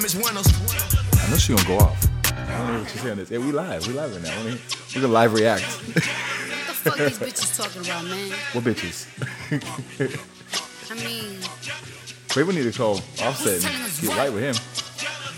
mis buenos. I know she gonna go off. I don't know what she's saying. This. Hey, we live. We live right now. We we can live react. What the fuck these bitches talking about, man? what bitches? I mean, Maybe we need to call Offset telling and us get what? right with him.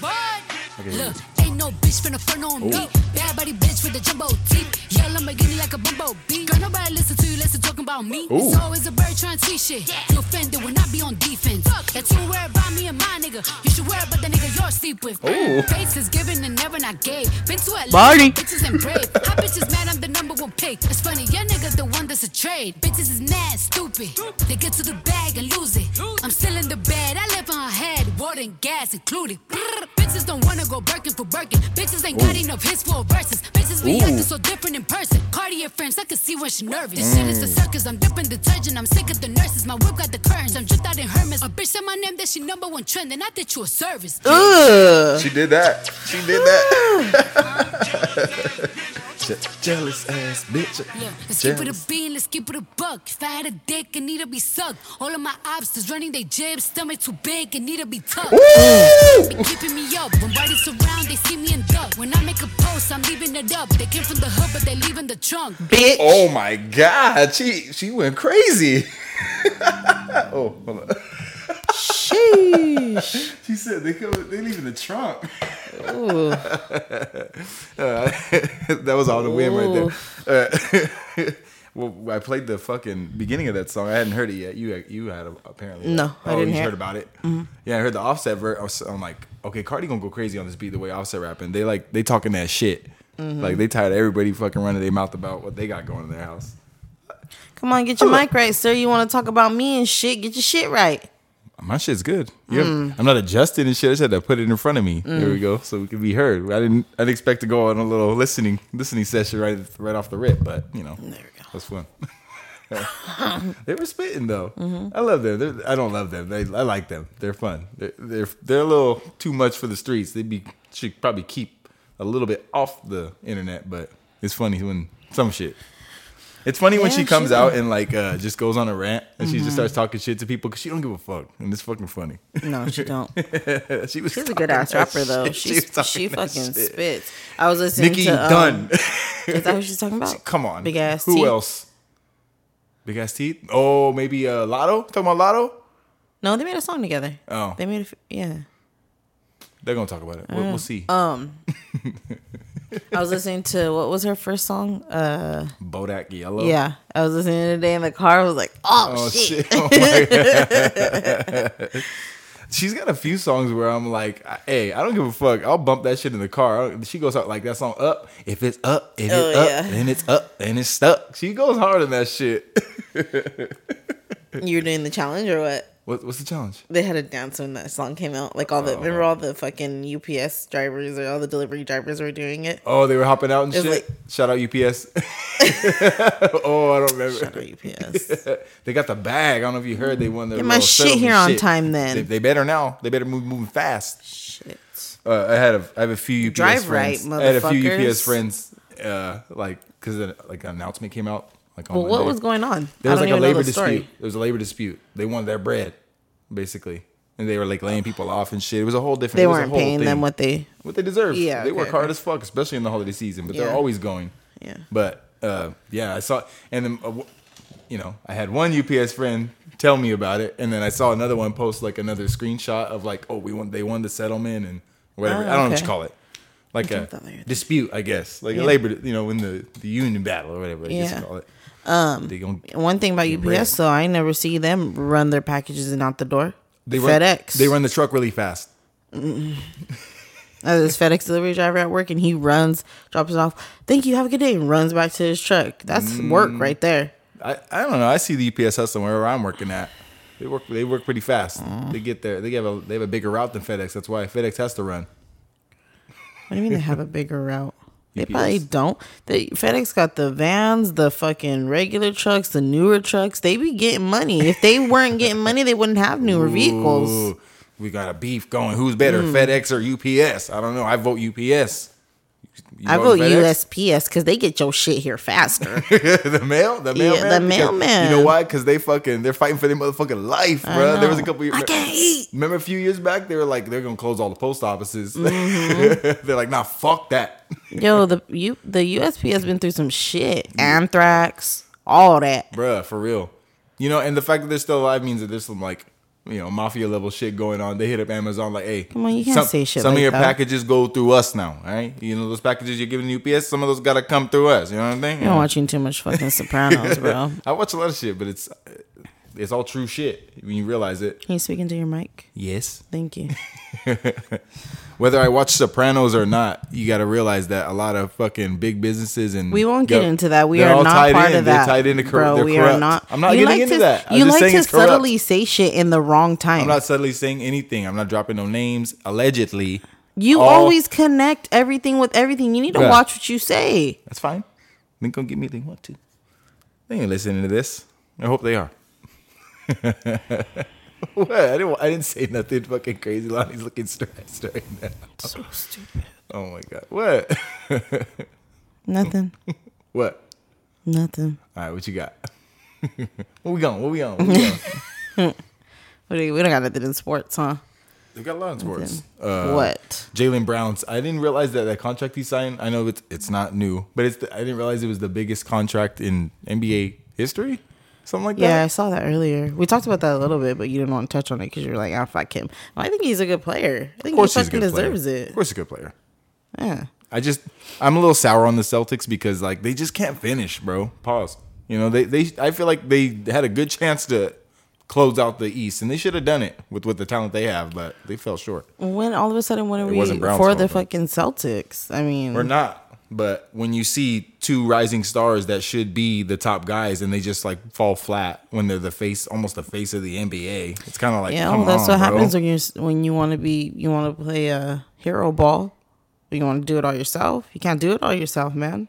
Bud. Okay. Look, ain't no bitch finna front on me. Bad body bitch with the jumbo teeth. Yeah, Lamborghini like a bumblebee. Girl, nobody listen to you, listen talking about me. Ooh. It's always a bird trying to teach shit. You offended when I be on defense. That you worry about me and my nigga. You should worry about the nigga you're sleep with. Ooh. Face is given and never not gave. Been to a Barney. bitches and brave. How bitches mad I'm the number one pick. It's funny, your nigga the one that's a trade. Bitches is mad, stupid. They get to the bag and lose it. I'm still in the bed, I live on her head. Water and gas included. Brrr. Bitches don't wanna go Birkin for Birkin. Bitches ain't got enough hits for verses. Bitches be Ooh. acting so different in person. Cartier friends, I can see when she nervous. This shit is a mm. circus, I'm dipping detergent. I'm sick of the nurses. My whip got the curtains. I'm dripped out in Hermes. A bitch said my name, that she number one trend. And I did you a service. Ugh. She did that. She did that. Je- Jealous ass bitch. Look, let's keep it a Jealous. bean, let's keep it a buck. If I had a dick, it need to be sucked. All of my obstacles running they jibs, stomach too big, it need to be tucked. Be keeping me up. When bodies surround, they see me and duck. When I make a post, I'm leaving it up. They came from the hood, but they leaving the trunk. Bitch. Oh my god, she she went crazy. oh, hold on. Sheesh. She said they come, they leave in the trunk. Uh, that was all the wind right there. Uh, well, I played the fucking beginning of that song. I hadn't heard it yet. You you had apparently. No, I oh, didn't you hear heard about it. Yeah, I heard the Offset verse. I'm like, okay, Cardi gonna go crazy on this beat the way Offset rapping. They like they talking that shit. Like they tired of everybody fucking running their mouth about what they got going in their house. Come on, get your mic right, sir. You want to talk about me and shit? Get your shit right. My shit's good. Yeah, mm. I'm not adjusted and shit. I just had to put it in front of me. There we mm. go, so we can be heard. I didn't. I didn't expect to go on a little listening listening session right right off the rip, but you know, There we go. that's fun. they were spitting though. Mm-hmm. I love them. They're, I don't love them. They, I like them. They're fun. They're, they're they're a little too much for the streets. They be should probably keep a little bit off the internet, but it's funny when some shit. It's funny when Yeah, she comes she out and like uh, just goes on a rant and she just starts talking shit to people because she don't give a fuck and it's fucking funny. No, she don't. she was She's a good ass rapper though. She she fucking shit. spits. I was listening Nikki to um, Dunn. Is that what she's talking about? Come on, big ass. Who teeth? else? Big ass teeth. Oh, maybe uh, Latto. Talking about Latto. No, they made a song together. Oh. they made a f- yeah. They're gonna talk about it. We'll, we'll see. Um, I was listening to what was her first song? Uh, Bodak Yellow. yeah, I was listening to it today in the car. I was like, oh, Oh shit. shit! Oh my God. She's got a few songs where I'm like, hey, I don't give a fuck. I'll bump that shit in the car. She goes out like that song up. If it's up, if Oh, it's up, yeah. then it's up, then it's stuck. She goes hard on that shit. You're doing the challenge or what? What, what's the challenge? They had a dance when that song came out. Like all the remember all the fucking UPS drivers or all the delivery drivers were doing it. Oh, they were hopping out and shit. like- Shout out UPS. oh, I don't remember. Shout out UPS. they got the bag. I don't know if you heard. They won their Get my shit here on shit. time then. They, they better now. They better move moving fast. Shit. Uh, I had a I have a few UPS Drive right, friends. I had a few. UPS friends. Uh, like because like an announcement came out. Like Well, what was going on? There was like a labor the story. dispute. There was a labor dispute. They wanted their bread, basically, and they were like laying people off and shit. It was a whole different. They it was a weren't paying thing. them what they. what they deserve. Yeah, they okay, work hard okay. as fuck, especially in the holiday season. But they're always going. Yeah. But uh, yeah, I saw, and then uh, you know, I had one UPS friend tell me about it, and then I saw another one post like another screenshot of like, oh, we won, they won the settlement and whatever. Oh, I don't know what you call it, like a jumped that later. dispute, I guess, like Yeah. a labor, you know, in the the union battle or whatever. I guess Yeah. you call it. Um, gon' One thing about UPS, so I never see them run their packages and out the door. they run, FedEx. They run the truck really fast. Uh, this FedEx delivery driver at work, and he runs, drops it off. Thank you. Have a good day, and runs back to his truck. That's Mm. work right there. I, I don't know. I see the UPS hustle wherever I'm working at. They work they work pretty fast. They get there. They have a they have a bigger route than FedEx. That's why FedEx has to run. What do you mean they have a bigger route? They UPS. probably don't. They FedEx got the vans, the fucking regular trucks, the newer trucks. They be getting money. If they weren't getting money, they wouldn't have newer vehicles. We got a beef going. Who's better, Mm. FedEx or UPS? I don't know. I vote UPS. You I vote FedEx? USPS because they get your shit here faster. the mail, the mailman, Yeah, the mailman. You know why? Because they fucking they're fighting for their motherfucking life, bro. There was a couple years. I can't eat. Remember a few years back, they were like they're gonna close all the post offices. Mm-hmm. they're like, nah, fuck that. Yo, the you the USP has been through some shit. Anthrax, all that. Bruh, for real. You know, and the fact that they're still alive means that there's some like, you know, mafia level shit going on. They hit up Amazon like, hey, Come on, you can't some, say shit Some like of your that. packages go through us now, right? You know, those packages you're giving UPS, some of those gotta come through us. You know what I'm saying? You're watching too much fucking Sopranos, bro. I watch a lot of shit, but it's it's all true shit when you realize it. Can you speak into your mic? Yes. Thank you. Whether I watch Sopranos or not, you got to realize that a lot of fucking big businesses and We won't get into that. We all not tied part in. of They're tied into cor- bro. we are not. I'm not you getting like into to, that. I'm You like to subtly say shit in the wrong time. I'm not subtly saying anything. I'm not dropping no names. Allegedly, you all- always connect everything with everything. You need to Bruh. watch what you say. That's fine. They gonna get me if they want to. They ain't listening to this. I hope they are. what? I didn't. I didn't say nothing fucking crazy. Lonnie's looking stressed right now. So stupid. Oh my god. What? Nothing. what? Nothing. All right. What you got? what we going? What we on? What we on? What do you- We don't got nothing in sports, huh? They got a lot of sports. Uh, what? Jaylen Brown's. I didn't realize that that contract he signed. I know it's it's not new, but it's. The, I didn't realize it was the biggest contract in NBA history. Something like Yeah, I saw that earlier. We talked about that a little bit, but you didn't want to touch on it because you were like, "Ah, fuck him." Well, I think he's a good player. I think Of course, he fucking good player. deserves Of course, he's a good player. Yeah. I just I'm a little sour on the Celtics because like they just can't finish, bro. Pause. You know they they I feel like they had a good chance to close out the East and they should have done it with with the talent they have, but they fell short. When all of a sudden, when are It we for the fucking Celtics? I mean, we're not. But when you see two rising stars that should be the top guys and they just like fall flat when they're the face almost the face of the NBA, it's kind of like yeah, well, that's on, what bro. happens when you're when you want to be you want to play a hero ball. You want to do it all yourself. You can't do it all yourself, man.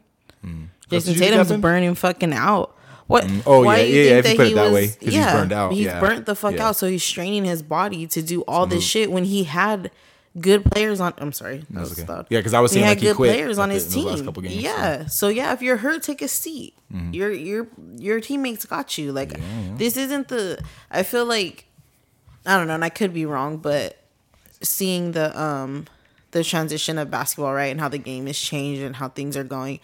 That's Jayson you Tatum's burning fucking out. What? Mm. Oh, why yeah, you yeah, think if you put it that way, was- 'cause he's burned out, He's yeah, burnt the fuck yeah. out, so he's straining his body to do all this mm-hmm. shit when he had good players on. I'm sorry, that was okay. loud. Yeah, 'cause I was saying, he like, had good players on his team. games, yeah, so yeah, if you're hurt, take a seat. Mm-hmm. Your your your teammates got you. Like this isn't the. I feel like I don't know, and I could be wrong, but seeing the um the transition of basketball, right, and how the game has changed and how things are going.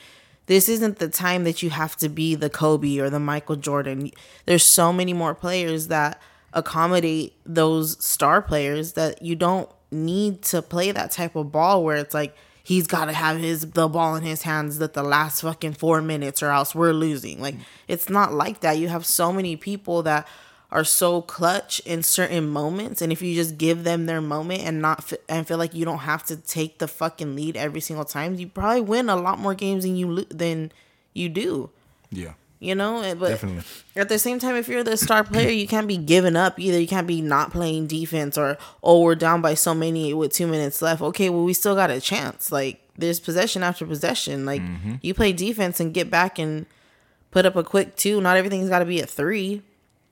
This isn't the time that you have to be the Kobe or the Michael Jordan. There's so many more players that accommodate those star players that you don't need to play that type of ball where it's like he's got to have his the ball in his hands that the last fucking 4 minutes or else we're losing. Like mm. it's not like that. You have so many people that are so clutch in certain moments and if you just give them their moment and not f- and feel like you don't have to take the fucking lead every single time you probably win a lot more games than you lo- than you do Yeah. You know? But Definitely. at the same time if you're the star player you can't be giving up either. You can't be not playing defense or oh we're down by so many with two minutes left. Okay well we still got a chance. Like there's possession after possession. Like Mm-hmm. you play defense and get back and put up a quick two. Not everything's got to be a three.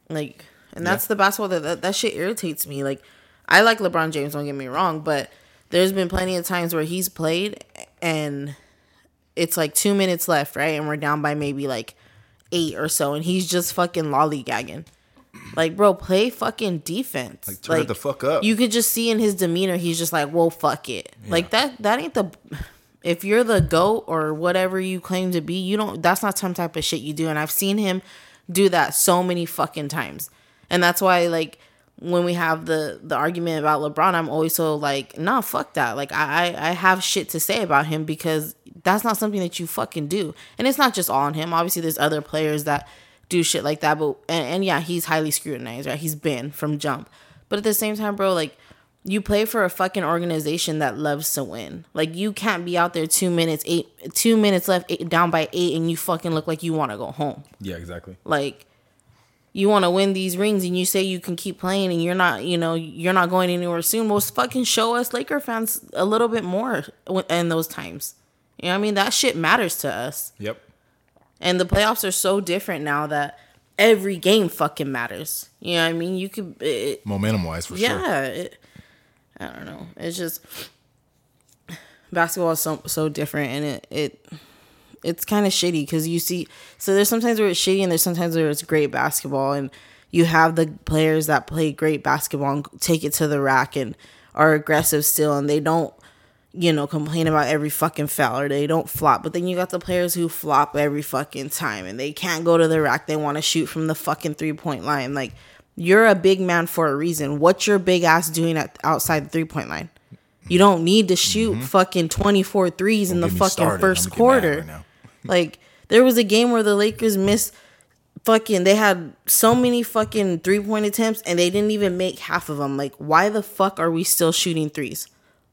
Like and that's the basketball that, that that shit irritates me. Like i like lebron james don't get me wrong but there's been plenty of times where he's played and it's like two minutes left, right? And we're down by maybe like eight or so, and he's just fucking lollygagging. Like, bro, play fucking defense. Like, turn it the fuck up. You could just see in his demeanor, he's just like, "Well, fuck it." Like that. That ain't the. If you're the goat or whatever you claim to be, you don't. That's not some type of shit you do. And I've seen him do that so many fucking times, and that's why like when we have the the argument about LeBron, I'm always so like, nah, fuck that. Like I I I have shit to say about him because that's not something that you fucking do. And it's not just all on him. Obviously, there's other players that do shit like that. But and, and yeah, he's highly scrutinized, right? He's been from jump. But at the same time, bro, like you play for a fucking organization that loves to win. Like you can't be out there two minutes, eight, two minutes left, eight, down by eight, and you fucking look like you want to go home. Yeah, exactly. Like you want to win these rings, and you say you can keep playing, and you're not, you know, you're not going anywhere soon. Well, fucking show us Laker fans a little bit more in those times. You know what I mean? That shit matters to us. Yep. And the playoffs are so different now that every game fucking matters. You know what I mean? You could, it, Momentum wise, for sure. yeah. I don't know. It's just, basketball is so so different, and it it it's kind of shitty because you see. So there's sometimes where it's shitty, and there's sometimes where it's great basketball, and you have the players that play great basketball and take it to the rack and are aggressive still, and they don't you know, complain about every fucking foul or they don't flop. But then you got the players who flop every fucking time and they can't go to the rack. They want to shoot from the fucking three point line. Like, you're a big man for a reason. What's your big ass doing at outside the three point line? You don't need to shoot Mm-hmm. fucking 24 threes in the fucking first I'm getting mad quarter. right like, there was a game where the Lakers missed fucking, they had so many fucking three point attempts and they didn't even make half of them. Like, why the fuck are we still shooting threes?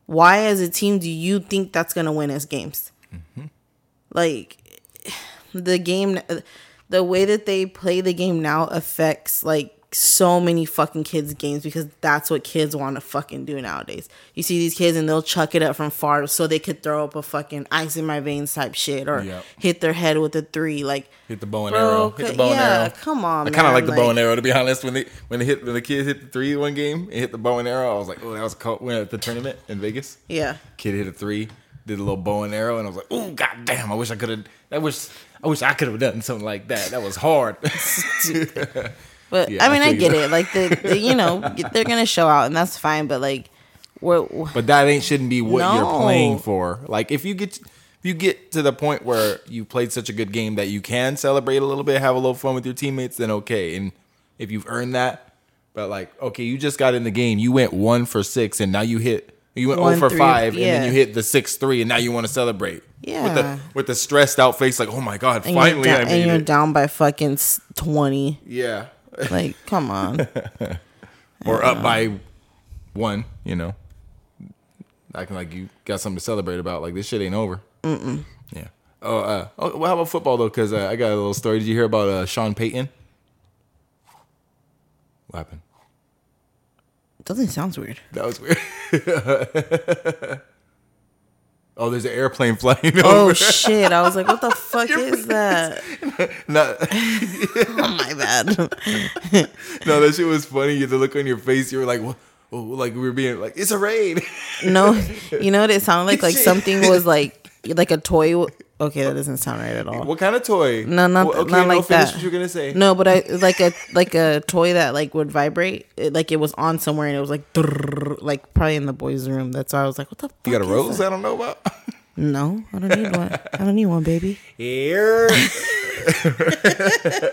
Why, as a team, do you think that's gonna win us games? Mm-hmm. Like, the game, the way that they play the game now affects like so many fucking kids' games because that's what kids want to fucking do nowadays. You see these kids and they'll chuck it up from far so they could throw up a fucking ice in my veins type shit or Yep. hit their head with a three. Like, Hit the bow and Bro, arrow. Hit the bow and yeah, arrow. come on, I kind of like the bow and arrow to be honest. When they when they hit when the kids hit the three one game and hit the bow and arrow, I was like, oh, that was cool. We were at the tournament in Vegas. yeah. Kid hit a three, did a little bow and arrow, and I was like, oh god damn, I wish I could have. I wish I wish I could have done something like that. That was hard. But Yeah, I mean, I I, get it. Like the, the you know, they're gonna show out, and that's fine. But like, what? but that ain't shouldn't be what you're playing for. Like if you get if you get to the point where you played such a good game that you can celebrate a little bit, have a little fun with your teammates, then okay. And if you've earned that, but like okay, you just got in the game, you went one for six, and now you hit. You went oh One, 0 for three, five, and then you hit the six three, and now you want to celebrate. Yeah. With the with the stressed out face, like, oh my god, And finally you're I down, made and you're it. down by fucking twenty. Yeah, Like, come on. or up by one. You know, acting like you got something to celebrate about. Like this shit ain't over. Mm-mm. Yeah. Oh, uh, oh, well, how about football though? Because uh, I got a little story. Did you hear about uh, Sean Payton? What happened? Doesn't sound weird. That was weird. oh, there's an airplane flying Oh over. shit! I was like, what the fuck is that? no, Oh my bad. no, that shit was funny. You had the look on your face. You were like, what? Oh, like we were being like, it's a raid. No, you know what it sounded like? Like something was like like a toy. Okay, that doesn't sound right at all. what kind of toy? No, not Well, okay, not no, like finish that. what you're gonna say. No, but I like a like a toy that like would vibrate. It, like it was on somewhere and it was like like probably in the boys' room. That's why I was like, what the? Fuck You got a rose? that? I don't know about. No, I don't need one. I don't need one, baby. Here.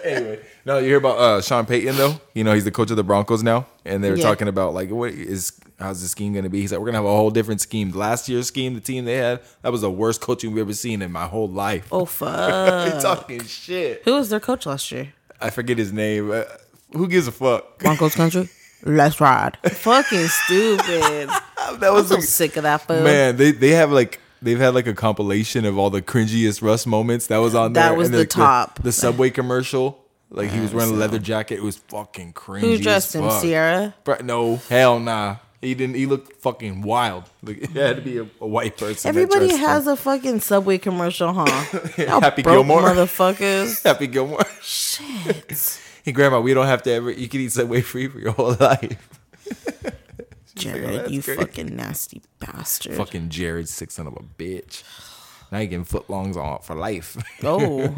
anyway, no, you hear about uh, Sean Payton though? You know he's the coach of the Broncos now, and they were Yeah. talking about like what is how's the scheme going to be? He's like, we're gonna have a whole different scheme. Last year's scheme, the team they had, that was the worst coaching we've ever seen in my whole life. Oh fuck! He's talking shit. Who was their coach last year? I forget his name. Uh, who gives a fuck? Broncos country. Let's ride. Fucking stupid. that I'm was so the- sick of that fool. man. They they have like. They've had like a compilation of all the cringiest Russ moments that was on there. That was and the like, top. The, Subway commercial, like he was wearing a leather jacket. It was fucking cringy. Who dressed him? Ciara. Bro, no, hell nah. He didn't. He looked fucking wild. Like, it had to be a, a white person. Everybody has him. a fucking Subway commercial, huh? Happy Gilmore. motherfuckers. Happy Gilmore. Shit. hey, Grandma, we don't have to ever. You can eat Subway free for your whole life. Oh, Jared, that's you fucking nasty bastard. Fucking Jared, sick son of a bitch. Now you getting footlongs on for life. Oh,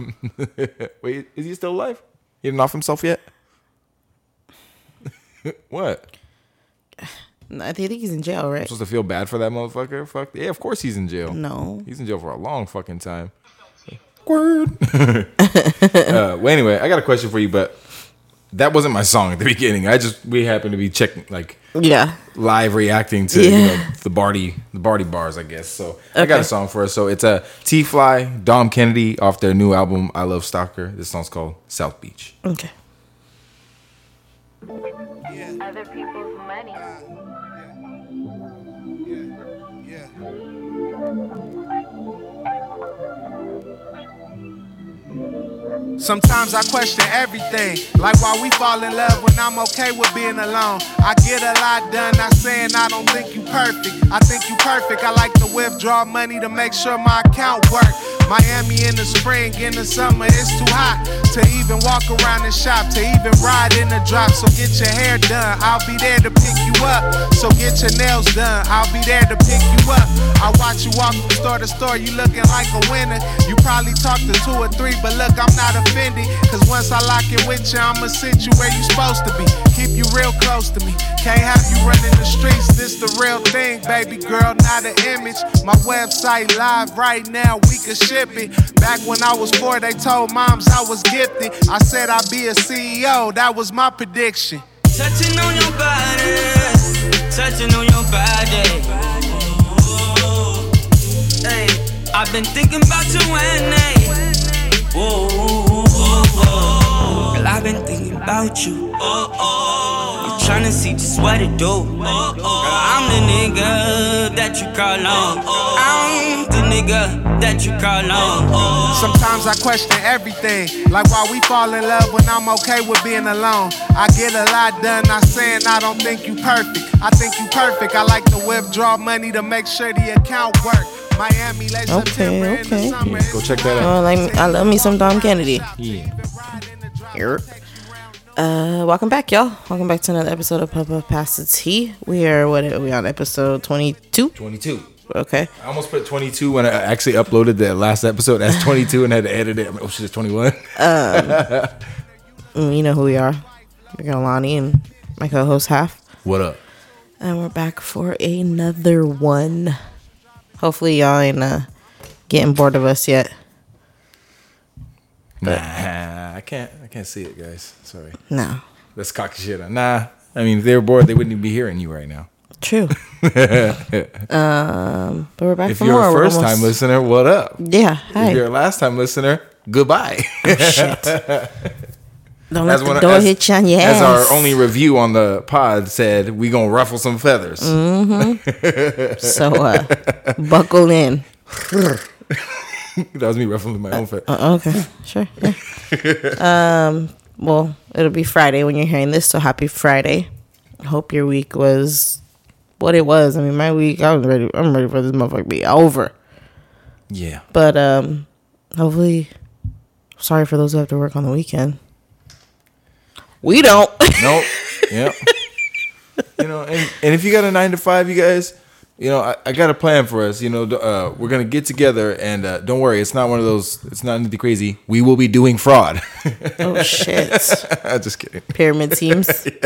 Wait, is he still alive? He didn't off himself yet? what? I think he's in jail, right? supposed to feel bad for that motherfucker? Fuck yeah, of course he's in jail. No. He's in jail for a long fucking time. Word. uh, well, anyway, I got a question for you, but that wasn't my song at the beginning. I just we happened to be checking like Yeah. live reacting to you know, the Barty the Barty bars, I guess. So I got a song for us. So it's a T Fly, Dom Kennedy off their new album I Love Stalker. This song's called South Beach. Okay. other Sometimes I question everything, like why we fall in love when I'm okay with being alone. I get a lot done, not saying I don't think you perfect. I think you perfect. I like to withdraw money to make sure my account work. Miami in the spring, in the summer, it's too hot to even walk around and shop, to even ride in the drop. So get your hair done, I'll be there to pick you up. So get your nails done, I'll be there to pick you up. I watch you walk from store to store, you looking like a winner. You probably talk to two or three, but look, I'm not offended. Cause once I lock it with you, I'ma sit you where you supposed to be. Keep you real close to me. Can't have you running the streets, this the real thing, baby girl, not an image. My website live right now, we can ship it. Back when I was four, they told moms I was gifted. I said I'd be a CEO, that was my prediction. Touching on your body, touching on your body. Hey, I've been thinking about you and they. Whoa, Girl, I've been thinking about you. I'm trying to see just what it do. Girl, I'm the nigga that you call on. I'm the nigga that you call on. Sometimes I question everything, like why we fall in love when I'm okay with being alone. I get a lot done, not saying I don't think you perfect. I think you perfect. I like to withdraw money to make sure the account work. Miami, late Okay, September in the okay. summer. Go check that out. Oh, like I love me some Dom Kennedy. Yeah. Here. Uh, welcome back, y'all. Welcome back to another episode of Puff Puff Pass the Tea. We are what are we on episode twenty two? 22. Okay. I almost put 22 when I actually uploaded the last episode as 22 and had to edit it. I'm like, oh shit, it's 21. Mm, You know who we are. We're Lonnie and my co-host Half, What up? and we're back for another one. Hopefully, y'all ain't uh, getting bored of us yet. Nah, I can't. I can't see it, guys. Sorry. No, Let's cock shit on. Nah. I mean, if they were bored, they wouldn't even be hearing you right now. true. um, but we're back If for you're a first time listener, what up? yeah. Hi. If you're a last time listener, goodbye. Don't let the one- door hit you on your ass. as our only review on the pod said, we gonna ruffle some feathers. so uh, buckle in. that was me ruffling my own feathers. Uh, okay, sure. Yeah. um, well, it'll be Friday when you're hearing this, so happy Friday. Hope your week was what it was. I mean, my week, I was ready. I'm ready for this motherfucker to be over. yeah. But um, hopefully, sorry for those who have to work on the weekend. We don't. Nope. yep. You know, and, and if you got a nine to five, you guys, you know, I, I got a plan for us. You know, uh, we're gonna get together, and uh, don't worry, it's not one of those. It's not anything crazy. We will be doing fraud. oh shit! Just kidding. Pyramid teams.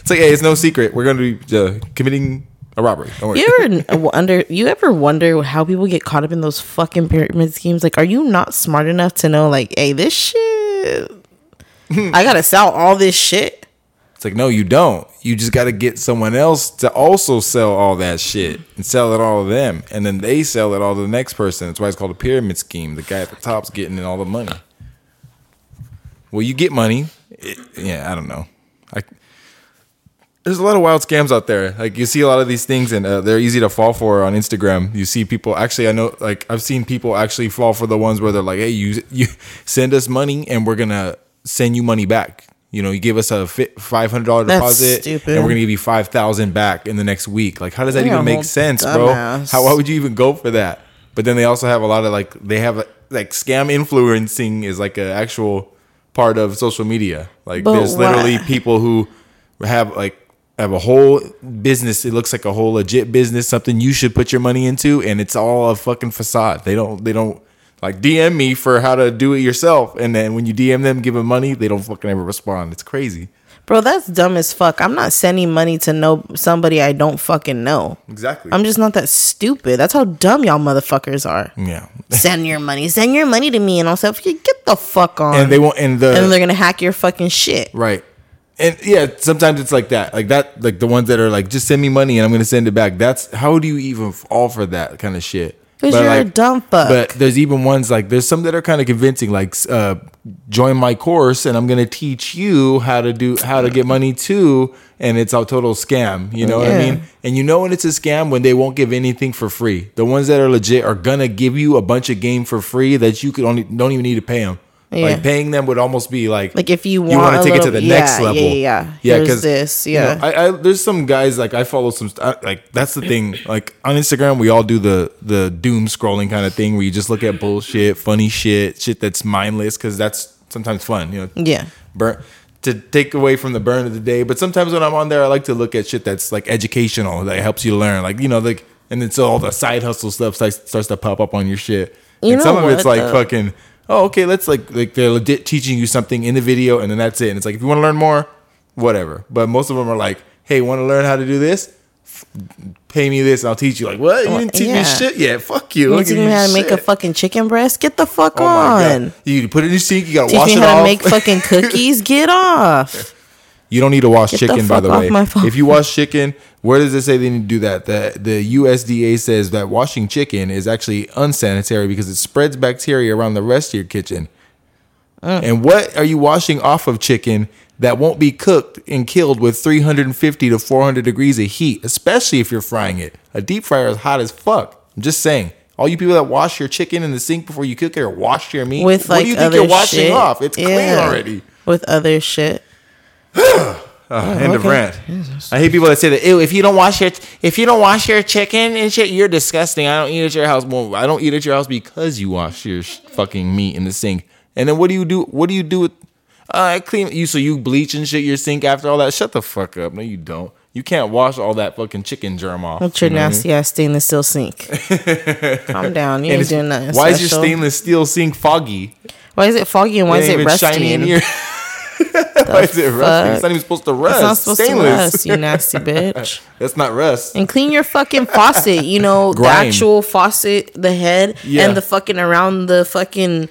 It's like, hey, it's no secret. We're gonna be uh, committing a robbery. Don't worry. You ever wonder? You ever wonder how people get caught up in those fucking pyramid schemes? Like, are you not smart enough to know? Like, hey, this shit. I gotta sell all this shit. It's like, no, you don't. You just got to get someone else to also sell all that shit and sell it all to them. And then they sell it all to the next person. That's why it's called a pyramid scheme. The guy at the top's getting in all the money. Well, you get money. It- yeah, I don't know. I, there's a lot of wild scams out there. Like you see a lot of these things, and uh, they're easy to fall for on Instagram. You see people actually. I know, like I've seen people actually fall for the ones where they're like, "Hey, you you send us money, and we're gonna send you money back." You know, you give us a five hundred dollar deposit, stupid. and we're gonna give you five thousand back in the next week. Like, how does that You're even make sense, bro? How why would you even go for that? But then they also have a lot of like they have like scam influencing is like an actual part of social media. Like But there's literally people who have like have a whole business. It looks like a whole legit business, something you should put your money into, and it's all a fucking facade. They don't they don't like DM me for how to do it yourself, and then when you DM them, give them money, they don't fucking ever respond. It's crazy. Bro, that's dumb as fuck. I'm not sending money to know somebody I don't fucking know. Exactly. I'm just not that stupid. That's how dumb y'all motherfuckers are. yeah. Send your money. Send your money to me and I'll say, get the fuck on. And they won't. And the and they're gonna hack your fucking shit. Right. And yeah, sometimes it's like that. Like that like the ones that are like just send me money and I'm going to send it back. That's how do you even fall for that kind of shit? 'Cause But, you're a dumb fuck. But there's even ones like there's some that are kind of convincing like uh join my course and I'm going to teach you how to do how to get money too and it's a total scam, you know what I mean? And you know when it's a scam when they won't give anything for free. The ones that are legit are going to give you a bunch of game for free that you could only don't even need to pay them. Yeah. Like paying them would almost be like Like if you want, you want to take it to little- the next level. Yeah, yeah, yeah. Here's 'cause, this. you Yeah. know, I, I there's some guys like I follow some I- like that's the thing. Like on Instagram, we all do the the doom scrolling kind of thing where you just look at bullshit, funny shit, shit that's mindless because that's sometimes fun. You know, yeah. burn. to take away from the burn of the day. But sometimes when I'm on there, I like to look at shit that's like educational that helps you learn. Like you know, like and then so all the side hustle stuff starts, starts to pop up on your shit. You and some of it's like though? fucking. Oh, okay. Let's like like they're legit teaching you something in the video, and then that's it. And it's like if you want to learn more, whatever. But most of them are like, hey, want to learn how to do this? F- Pay me this, and I'll teach you. Like what? You didn't teach me shit yet. Fuck you. You teach me how to make a fucking chicken breast? Get the fuck Oh on. You put it in your sink. You gotta Teach wash me it how off. to make fucking cookies? Get off. You don't need to wash Get the chicken, by the way. If you wash chicken, where does it say they need to do that? The the USDA says that washing chicken is actually unsanitary because it spreads bacteria around the rest of your kitchen. Uh. And what are you washing off of chicken that won't be cooked and killed with 350 to 400 degrees of heat, especially if you're frying it? A deep fryer is hot as fuck. I'm just saying. All you people that wash your chicken in the sink before you cook it or wash your meat, With what do you think you're washing shit. off? It's clean already. With other shit. End of okay. rant. I hate people that say that. Ew, if you don't wash your if you don't wash your chicken and shit, you're disgusting. I don't eat at your house. Well, I don't eat at your house because you wash your fucking meat in the sink. And then what do you do? What do you do with? Uh, I clean you. So you bleach and shit your sink after all that. Shut the fuck up. No, you don't. You can't wash all that fucking chicken germ off. What's your You know what I mean? nasty ass stainless steel sink? Calm down. You And ain't doing nothing. Why is your stainless steel sink foggy? Why is it foggy and why It is it even shiny in rusty? Why is it rusty? It's not even supposed to rust. It's not supposed Stainless. to rust, you nasty bitch. That's not rust. And clean your fucking faucet. You know, the actual faucet, the head, Yeah. and the fucking around the fucking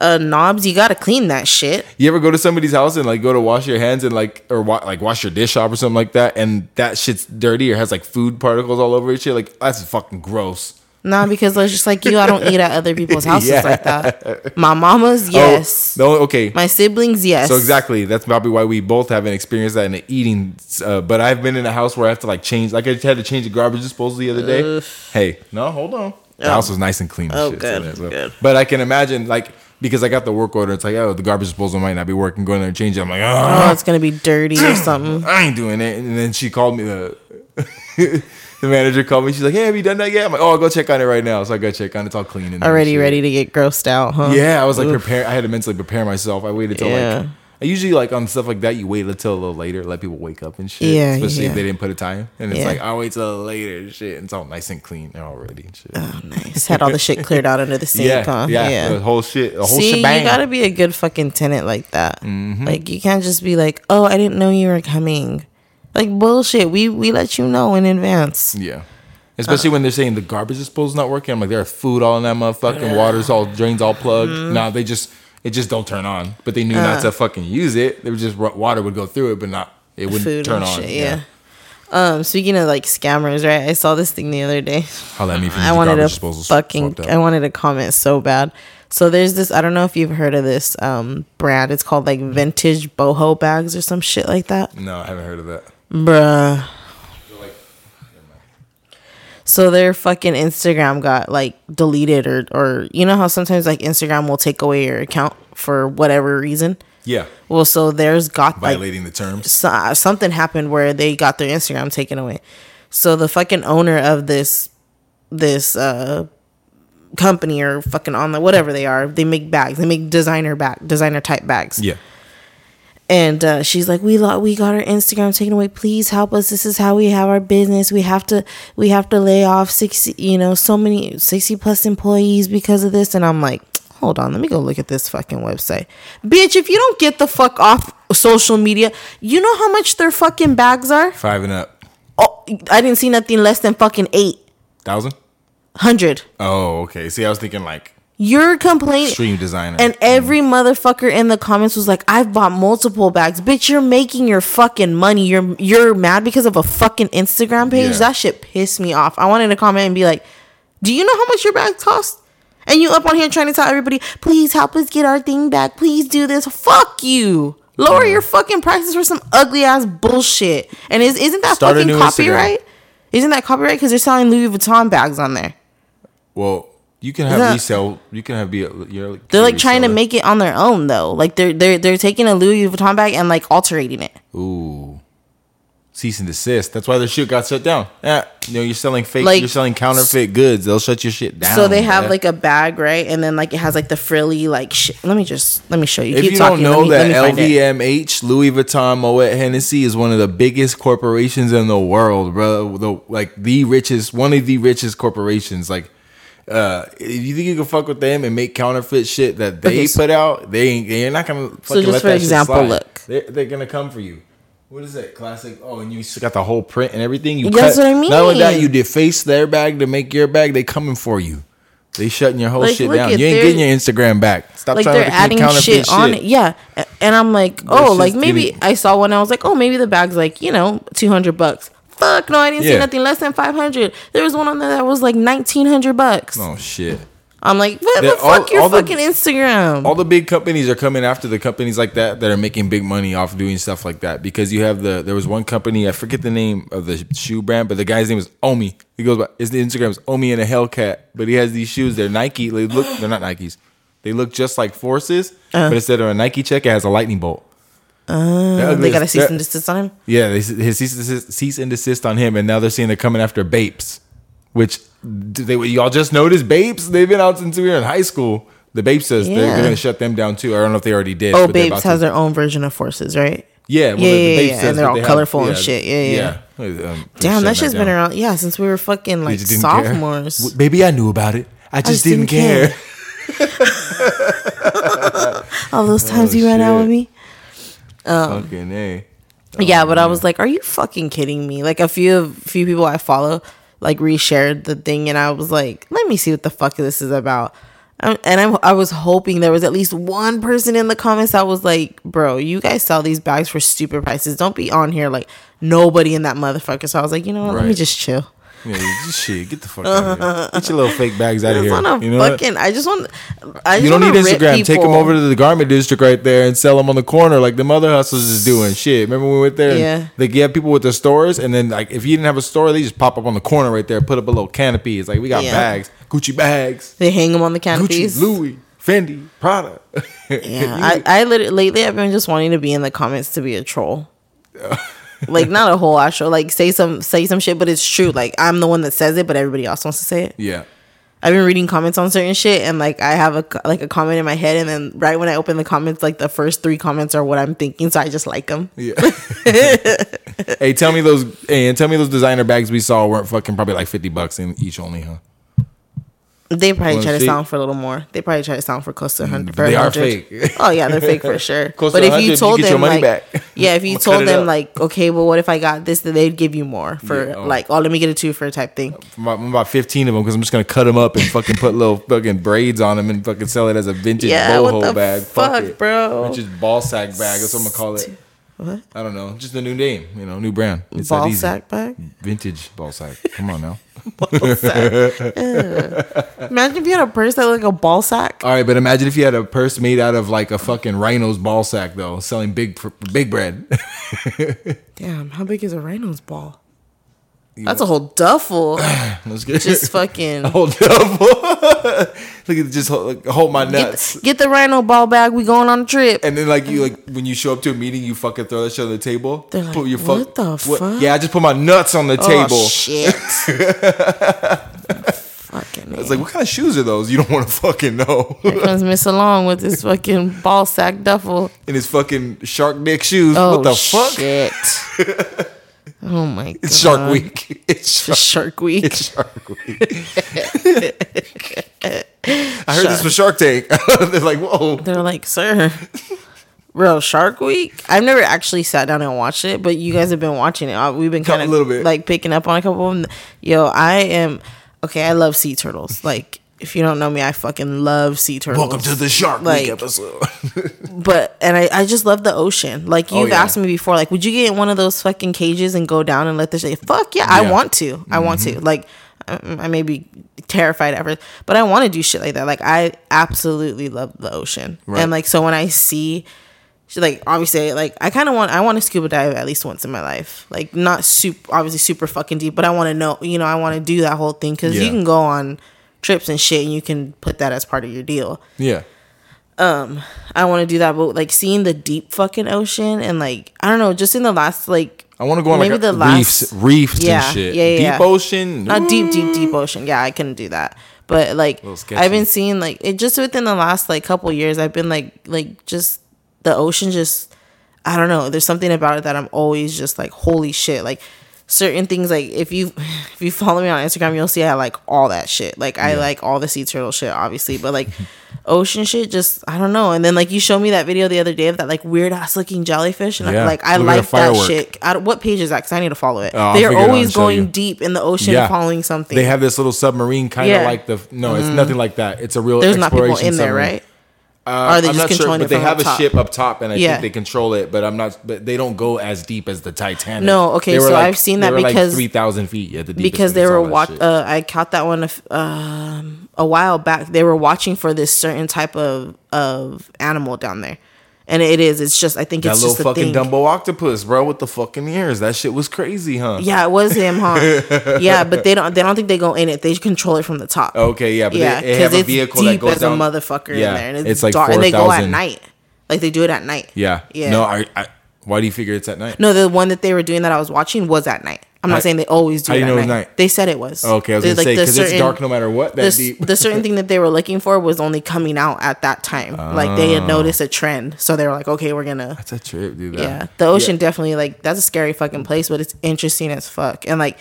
uh, knobs. You gotta clean that shit. You ever go to somebody's house and like go to wash your hands and like or wa- like wash your dish off or something like that, and that shit's dirty or has like food particles all over it? Shit, like that's fucking gross. Nah, because it's just like you, I don't eat at other people's houses Yeah. like that. My mama's, yes. Oh, no, okay. My siblings, yes. So exactly, that's probably why we both haven't experienced that in the eating. Uh, but I've been in a house where I have to like change. Like I had to change the garbage disposal the other day. Hey, no, hold on. The Oh. house was nice and clean. And Oh, shit, good, what- good. But I can imagine like because I got the work order. It's like oh, the garbage disposal might not be working. Go in there and change it. I'm like oh, Oh, it's gonna be dirty or something. I ain't doing it. And then she called me the the manager called me. She's like, Hey, have you done that yet? I'm like, Oh, I'll go check on it right now. So I go check on it. It's all clean and Already shit. ready to get grossed out, huh? Yeah, I was like prepare. I had to mentally prepare myself. I waited till Yeah. like. I usually like on stuff like that. You wait until a little later, let people wake up and shit. Yeah, especially yeah. if they didn't put a time. And it's Yeah. like I'll wait till later and shit. And it's all nice and clean already and shit. Oh, nice. Had all the shit cleared out under the sink, yeah, huh? yeah, the whole shit, the whole See, shebang. you gotta be a good fucking tenant like that. Mm-hmm. Like you can't just be like, "Oh, I didn't know you were coming." Like bullshit. We we let you know in advance. Yeah. Especially when they're saying the garbage disposal's not working. I'm like, there's food all in that motherfucking water's all drains all plugged. Mm-hmm. Nah, they just it just don't turn on. But they knew Uh. not to fucking use it. They were just water would go through it, but not it wouldn't Food turn on. shit. Yeah. Um. Speaking of like scammers, right? I saw this thing the other day. Holla at me I wanted garbage to fucking. I wanted to comment so bad. So there's this. I don't know if you've heard of this um brand. It's called like vintage boho bags or some shit like that. No, I haven't heard of that. Bruh. So their fucking Instagram got like deleted or or you know how sometimes like Instagram will take away your account for whatever reason. Yeah. Well, so theirs got like Violating the terms. so, something happened where they got their Instagram taken away. So the fucking owner of this this uh company or fucking on the whatever they are, they make bags. They make designer bag designer type bags. Yeah. And uh, she's like, "We lo- we got our Instagram taken away. Please help us. This is how we have our business. We have to we have to lay off sixty, you know, so many sixty plus employees because of this." And I'm like, "Hold on, let me go look at this fucking website, bitch. If you don't get the fuck off social media, you know how much their fucking bags are? Five and up. Oh, I didn't see nothing less than fucking eight Thousand? hundred. Oh, okay. See, I was thinking like You're complaining." stream designer. And every motherfucker in the comments was like, "I've bought multiple bags, bitch. You're making your fucking money. You're you're mad because of a fucking Instagram page. Yeah. That shit pissed me off. I wanted to comment and be like, "Do you know how much your bags cost?" And you up on here trying to tell everybody, "Please help us get our thing back. Please do this." Fuck you. Lower your fucking prices for some ugly ass bullshit. And is isn't that Start fucking new Instagram. copyright? Isn't that copyright? Because they're selling Louis Vuitton bags on there. well, you can have that- resell. You can have be. A, you're like, They're like trying to make it on their own though. Like they're they're they're taking a Louis Vuitton bag and like altering it. Ooh. cease and desist. That's why their shit got shut down. Yeah, you know, you're selling fake, Like- you're selling counterfeit goods. They'll shut your shit down. so they have bruh. like a bag, right? And then like it has like the frilly like shit. Let me just let me show you. If Keep you talking. don't know me, that let me find it. LVMH, Louis Vuitton, Moet Hennessy is one of the biggest corporations in the world, bro. The like the richest, one of the richest corporations. Like, uh, if you think you can fuck with them and make counterfeit shit that they Okay, so- put out, they ain't. They're not gonna. Fucking just let for that shit example, slide. look. they're, they're gonna come for you. What is that Classic. Oh, and you still got the whole print and everything. You That's cut- what I mean. Not only that, you deface their bag to make your bag. They coming for you. They shutting your whole Like, shit down. You ain't getting your Instagram back. Stop like trying to adding counterfeit shit on it. Yeah. And I'm like, oh, like maybe getting- I saw one. I was like, oh, maybe the bag's like you know two hundred bucks. Fuck no, I didn't see nothing less than five hundred. There was one on there that was like nineteen hundred bucks. Oh shit. I'm like, what Yeah, the fuck? Your all the- fucking Instagram. all the big companies are coming after the companies like that that are making big money off doing stuff like that because you have the there was one company I forget the name of the shoe brand but the guy's name is Omi he goes by his Instagram is Omi and a Hellcat but he has these shoes they're Nike they look they're not Nikes they look just like Forces uh. but instead of a Nike check it has a lightning bolt uh, they got a cease and desist on him. yeah, they his cease and desist, cease and desist on him, and now they're saying they're coming after Bapes, which do they y'all just noticed Bapes? They've been out since we were in high school. The Bapes says they're, Yeah. they're going to shut them down too. I don't know if they already did. Oh, but they're to. has their own version of forces, right? yeah, well, Yeah, the, yeah, the Bapes yeah, and they're all they have- colorful and shit. Yeah, yeah. yeah. Um, Damn, that shit's been around. Yeah, since we were fucking like just care. sophomores. Baby, I knew about it. I just, didn't, care. All those times you ran out Oh, with me. Fucking a. yeah, but I was like, "Are you fucking kidding me?" Like a few few people I follow like reshared the thing, and I was like, "Let me see what the fuck this is about." Um, And I'm, I was hoping there was at least one person in the comments that was like, "Bro, you guys sell these bags for stupid prices. Don't be on here like nobody in that motherfucker." So I was like, "You know what? Let me just chill." Yeah, just shit. Get the fuck out of here. Get your little fake bags out of here. You know what? I just want. I just You don't need Instagram. Take them over to the garment district right there and sell them on the corner like the mother hustlers is doing. Shit. Remember when we went there? Yeah. They get people with their stores, and then like if you didn't have a store, they just pop up on the corner right there, put up a little canopy. It's like we got Yeah. bags, Gucci bags, They hang them on the Gucci, canopies. Louis, Fendi, Prada. Yeah, I, I literally lately I've been just wanting to be in the comments to be a troll. like not a whole ass troll. Like say some say some shit, but it's true. Like I'm the one that says it, but everybody else wants to say it. yeah. I've been reading comments on certain shit, and like I have a like a comment in my head, and then right when I open the comments, like the first three comments are what I'm thinking, so I just like them. Yeah. hey, tell me those. Hey, and tell me those designer bags we saw weren't fucking probably like fifty bucks in each only, huh? They probably try to sound for a little more. They probably try to sound for close to hundred. They are fake. Oh yeah, they're fake for sure. But if 100, you you told your them money like, back. yeah, if you told them like, okay, well, what if I got this? Then they'd give you more for Yeah, oh. like, oh, let me get a two for a type thing. Uh, I'm about, 15 of them because I'm just gonna cut them up and fucking put little fucking braids on them and fucking sell it as a vintage Yeah, boho bag. fuck, it. bro? Vintage ball sack bag. That's what I'm gonna call it. What? I don't know. Just a new name. You know, new brand. It's Ball sack bag. Vintage ball sack. Come on now. Ball sack. Imagine if you had a purse that looked like a ball sack. All right, but imagine if you had a purse made out of like a fucking rhino's ball sack though, selling big big bread. Damn, how big is a rhino's ball? That's a whole duffel. Let's get Just fucking hold up. Look at just hold, hold my nuts. get, get the rhino ball bag. We going on a trip. And then like you like when you show up to a meeting, you fucking throw that shit on the table. They're like, Put your "What the fuck?" Yeah, I just put my nuts on the oh, table. Oh shit. fucking. It's like, what kind of shoes are those? You don't want to fucking know. Here comes Miss Along with his fucking ball sack duffel. In his fucking shark dick shoes. Oh what the fuck? Oh my god. It's Shark Week. It's Shark, Shark Week. it's Shark Week. I heard this was Shark Tank. They're like, whoa. They're like, sir. Bro, Shark Week. I've never actually sat down and watched it, but you guys have been watching it. Uh, We've been kind of a little bit. like picking up on a couple of them. Yo, I am okay. I love sea turtles. Like, if you don't know me, I fucking love sea turtles. Welcome to the Shark Like- Week episode. But and I, I just love the ocean. Like Oh, you've yeah. asked me before, like, would you get in one of those fucking cages and go down and let the shit? Fuck yeah, I want to. I want Mm-hmm. to. Like, I, I may be terrified ever, but I want to do shit like that. Like, I absolutely love the ocean, Right. and like, so when I see, like, obviously, like, I kind of want, I want to scuba dive at least once in my life. Like, not super, obviously, super fucking deep, but I want to know, you know, I want to do that whole thing because Yeah. you can go on trips and shit, and you can put that as part of your deal yeah. Um, I want to do that, but like seeing the deep fucking ocean and like I don't know, just in the last like I want to go on Maybe like the last- reefs, reefs Yeah, and shit. yeah, yeah, Deep yeah. ocean, not deep, deep, deep ocean. Yeah, I couldn't do that. But like I've been seeing like it just within the last like couple years, I've been like like just the ocean just I don't know. There's something about it that I'm always just like holy shit. Like certain things like if you if you follow me on Instagram, you'll see I like all that shit. Like I like all the sea turtle shit, obviously, but like ocean shit, just I don't know. And then like you showed me that video the other day of that like weird ass looking jellyfish, and Yeah, I, like I like that shit. I, what page is that? Because I need to follow it. Oh, They're figure it out always going you. deep in the ocean, Yeah. following something. They have this little submarine, kind of. Mm-hmm. like the. No, it's nothing like that. It's a real. There's not people in exploration there, right? Uh, are they I'm just not sure, controlling but it they have a top? ship up top, and I Yeah. think they control it. But I'm not. But they don't go as deep as the Titanic. No, okay, so I've seen they that were like because- three thousand feet at the because they were watch. Uh, I caught that one a f- um, a while back. They were watching for this certain type of of animal down there, and it is. It's just I think that it's little just fucking. Dumbo octopus, bro, with the fucking ears. That shit was crazy, huh? Yeah, it was him, huh? yeah, but they don't. They don't think they go in it. They control it from the top. Okay, yeah, but yeah, they, they have a vehicle that goes as down. a motherfucker Yeah, in there, and it's, it's like dark, and they go at night. Like they do it at night. Yeah, Yeah. No, I, I. Why do you figure it's at night? No, the one that they were doing that I was watching was at night. I'm not How- saying they always do how you know it's night. night? They said it was. Okay, I was They- gonna say because it's dark no matter what. That the, deep. the certain thing that they were looking for was only coming out at that time. Like they Ah. had noticed a trend, so they were like, "Okay, we're gonna." That's a trip, dude. that- Yeah, the ocean definitely like that's a scary fucking place, but it's interesting as fuck, and like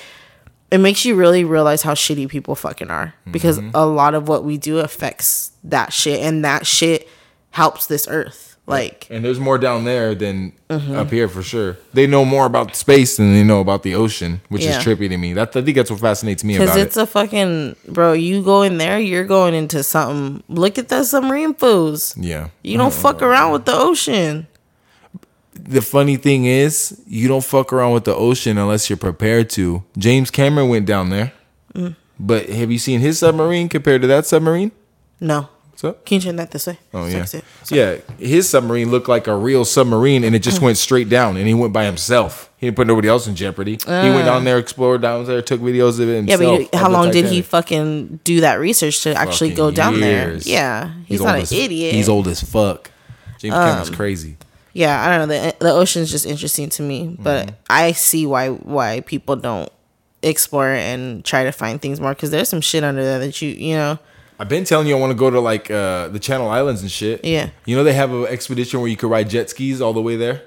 it makes you really realize how shitty people fucking are because Mm-hmm. a lot of what we do affects that shit, and that shit helps this earth. Like And there's more down there than Mm-hmm. up here for sure. They know more about space than they know about the ocean, which Yeah. is trippy to me. That I think that's what fascinates me Because it's it. a fucking bro. You go in there, you're going into something. Look at that submarine fools. yeah. You don't fuck around with the ocean. The funny thing is, you don't fuck around with the ocean unless you're prepared to. James Cameron went down there, Mm. but have you seen his submarine compared to that submarine? No. What's up? Can you turn that this way? Oh yeah, yeah. His submarine looked like a real submarine, and it just went straight down. And he went by himself. He didn't put nobody else in jeopardy. he went down there, explored down there, took videos of it Yeah, but you, how long did he fucking do that research to actually go down there? Yeah, he's, not an as- idiot. He's old as fuck. James Um, Cameron's crazy. Yeah, I don't know. The the ocean's just interesting to me, but Mm-hmm. I see why why people don't explore and try to find things more because there's some shit under there that you you know. I've been telling you I want to go to like uh, the Channel Islands and shit. Yeah. You know they have an expedition where you could ride jet skis all the way there.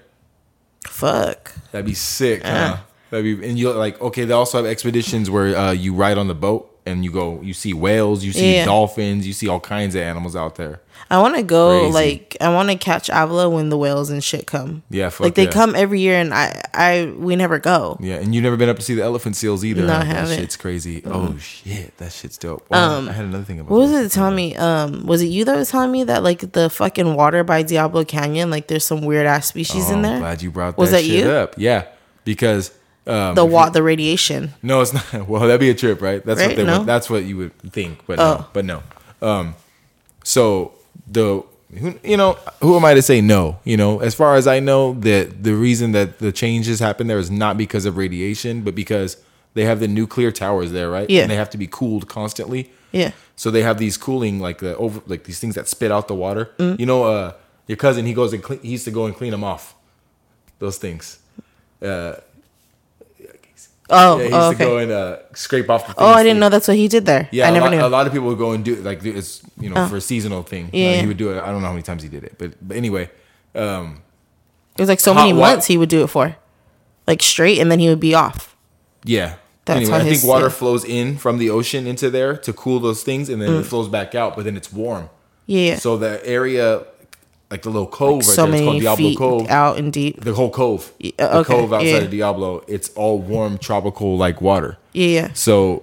Fuck. That'd be sick, huh? That'd be and you like okay. They also have expeditions where uh, you ride on the boat and you go. You see whales, you see Yeah. dolphins, you see all kinds of animals out there. I want to go Crazy. like I want to catch Avila when the whales and shit come. Yeah, like they yeah. come every year and I I we never go. Yeah, and you've never been up to see the elephant seals either. No? I That haven't. shit's crazy. Oh shit, that shit's dope. Well, I had another thing about. Um, What was it telling me? Um, was it you that was telling me that like the fucking water by Diablo Canyon, like there's some weird ass species Oh, in I'm there? glad you brought that Was that, that shit you? up. Yeah, because um, the wa- the radiation. No, it's not. Well, that'd be a trip, right? That's Right? what they No? would, that's what you would think, but Oh. no, but no. Um, so the who, you know who am I to say no? You know, as far as I know, that the reason that the changes happen there is not because of radiation, but because they have the nuclear towers there, right? Yeah. and they have to be cooled constantly. Yeah. So they have these cooling like the over like these things that spit out the water. Mm. You know, uh, your cousin he goes and clean, he used to go and clean them off. Those things. Uh, Oh, yeah, he used oh, to go okay. and uh, scrape off the. Oh, I didn't know that's what he did there. Yeah, I a never lot, knew. A lot of people would go and do like it's you know for a seasonal thing. Uh, Yeah. he would do it. I don't know how many times he did it, but but anyway, um, It was like so many wa- months he would do it for, like straight, and then he would be off. yeah. That's anyway, I think his- water yeah. flows in from the ocean into there to cool those things, and then Mm. it flows back out. But then it's warm. Yeah. So the area, like the little cove right so there, it's called Diablo Cove. out and deep. The whole cove, Yeah, the cove outside yeah. of Diablo, it's all warm tropical like water. Yeah. yeah. So,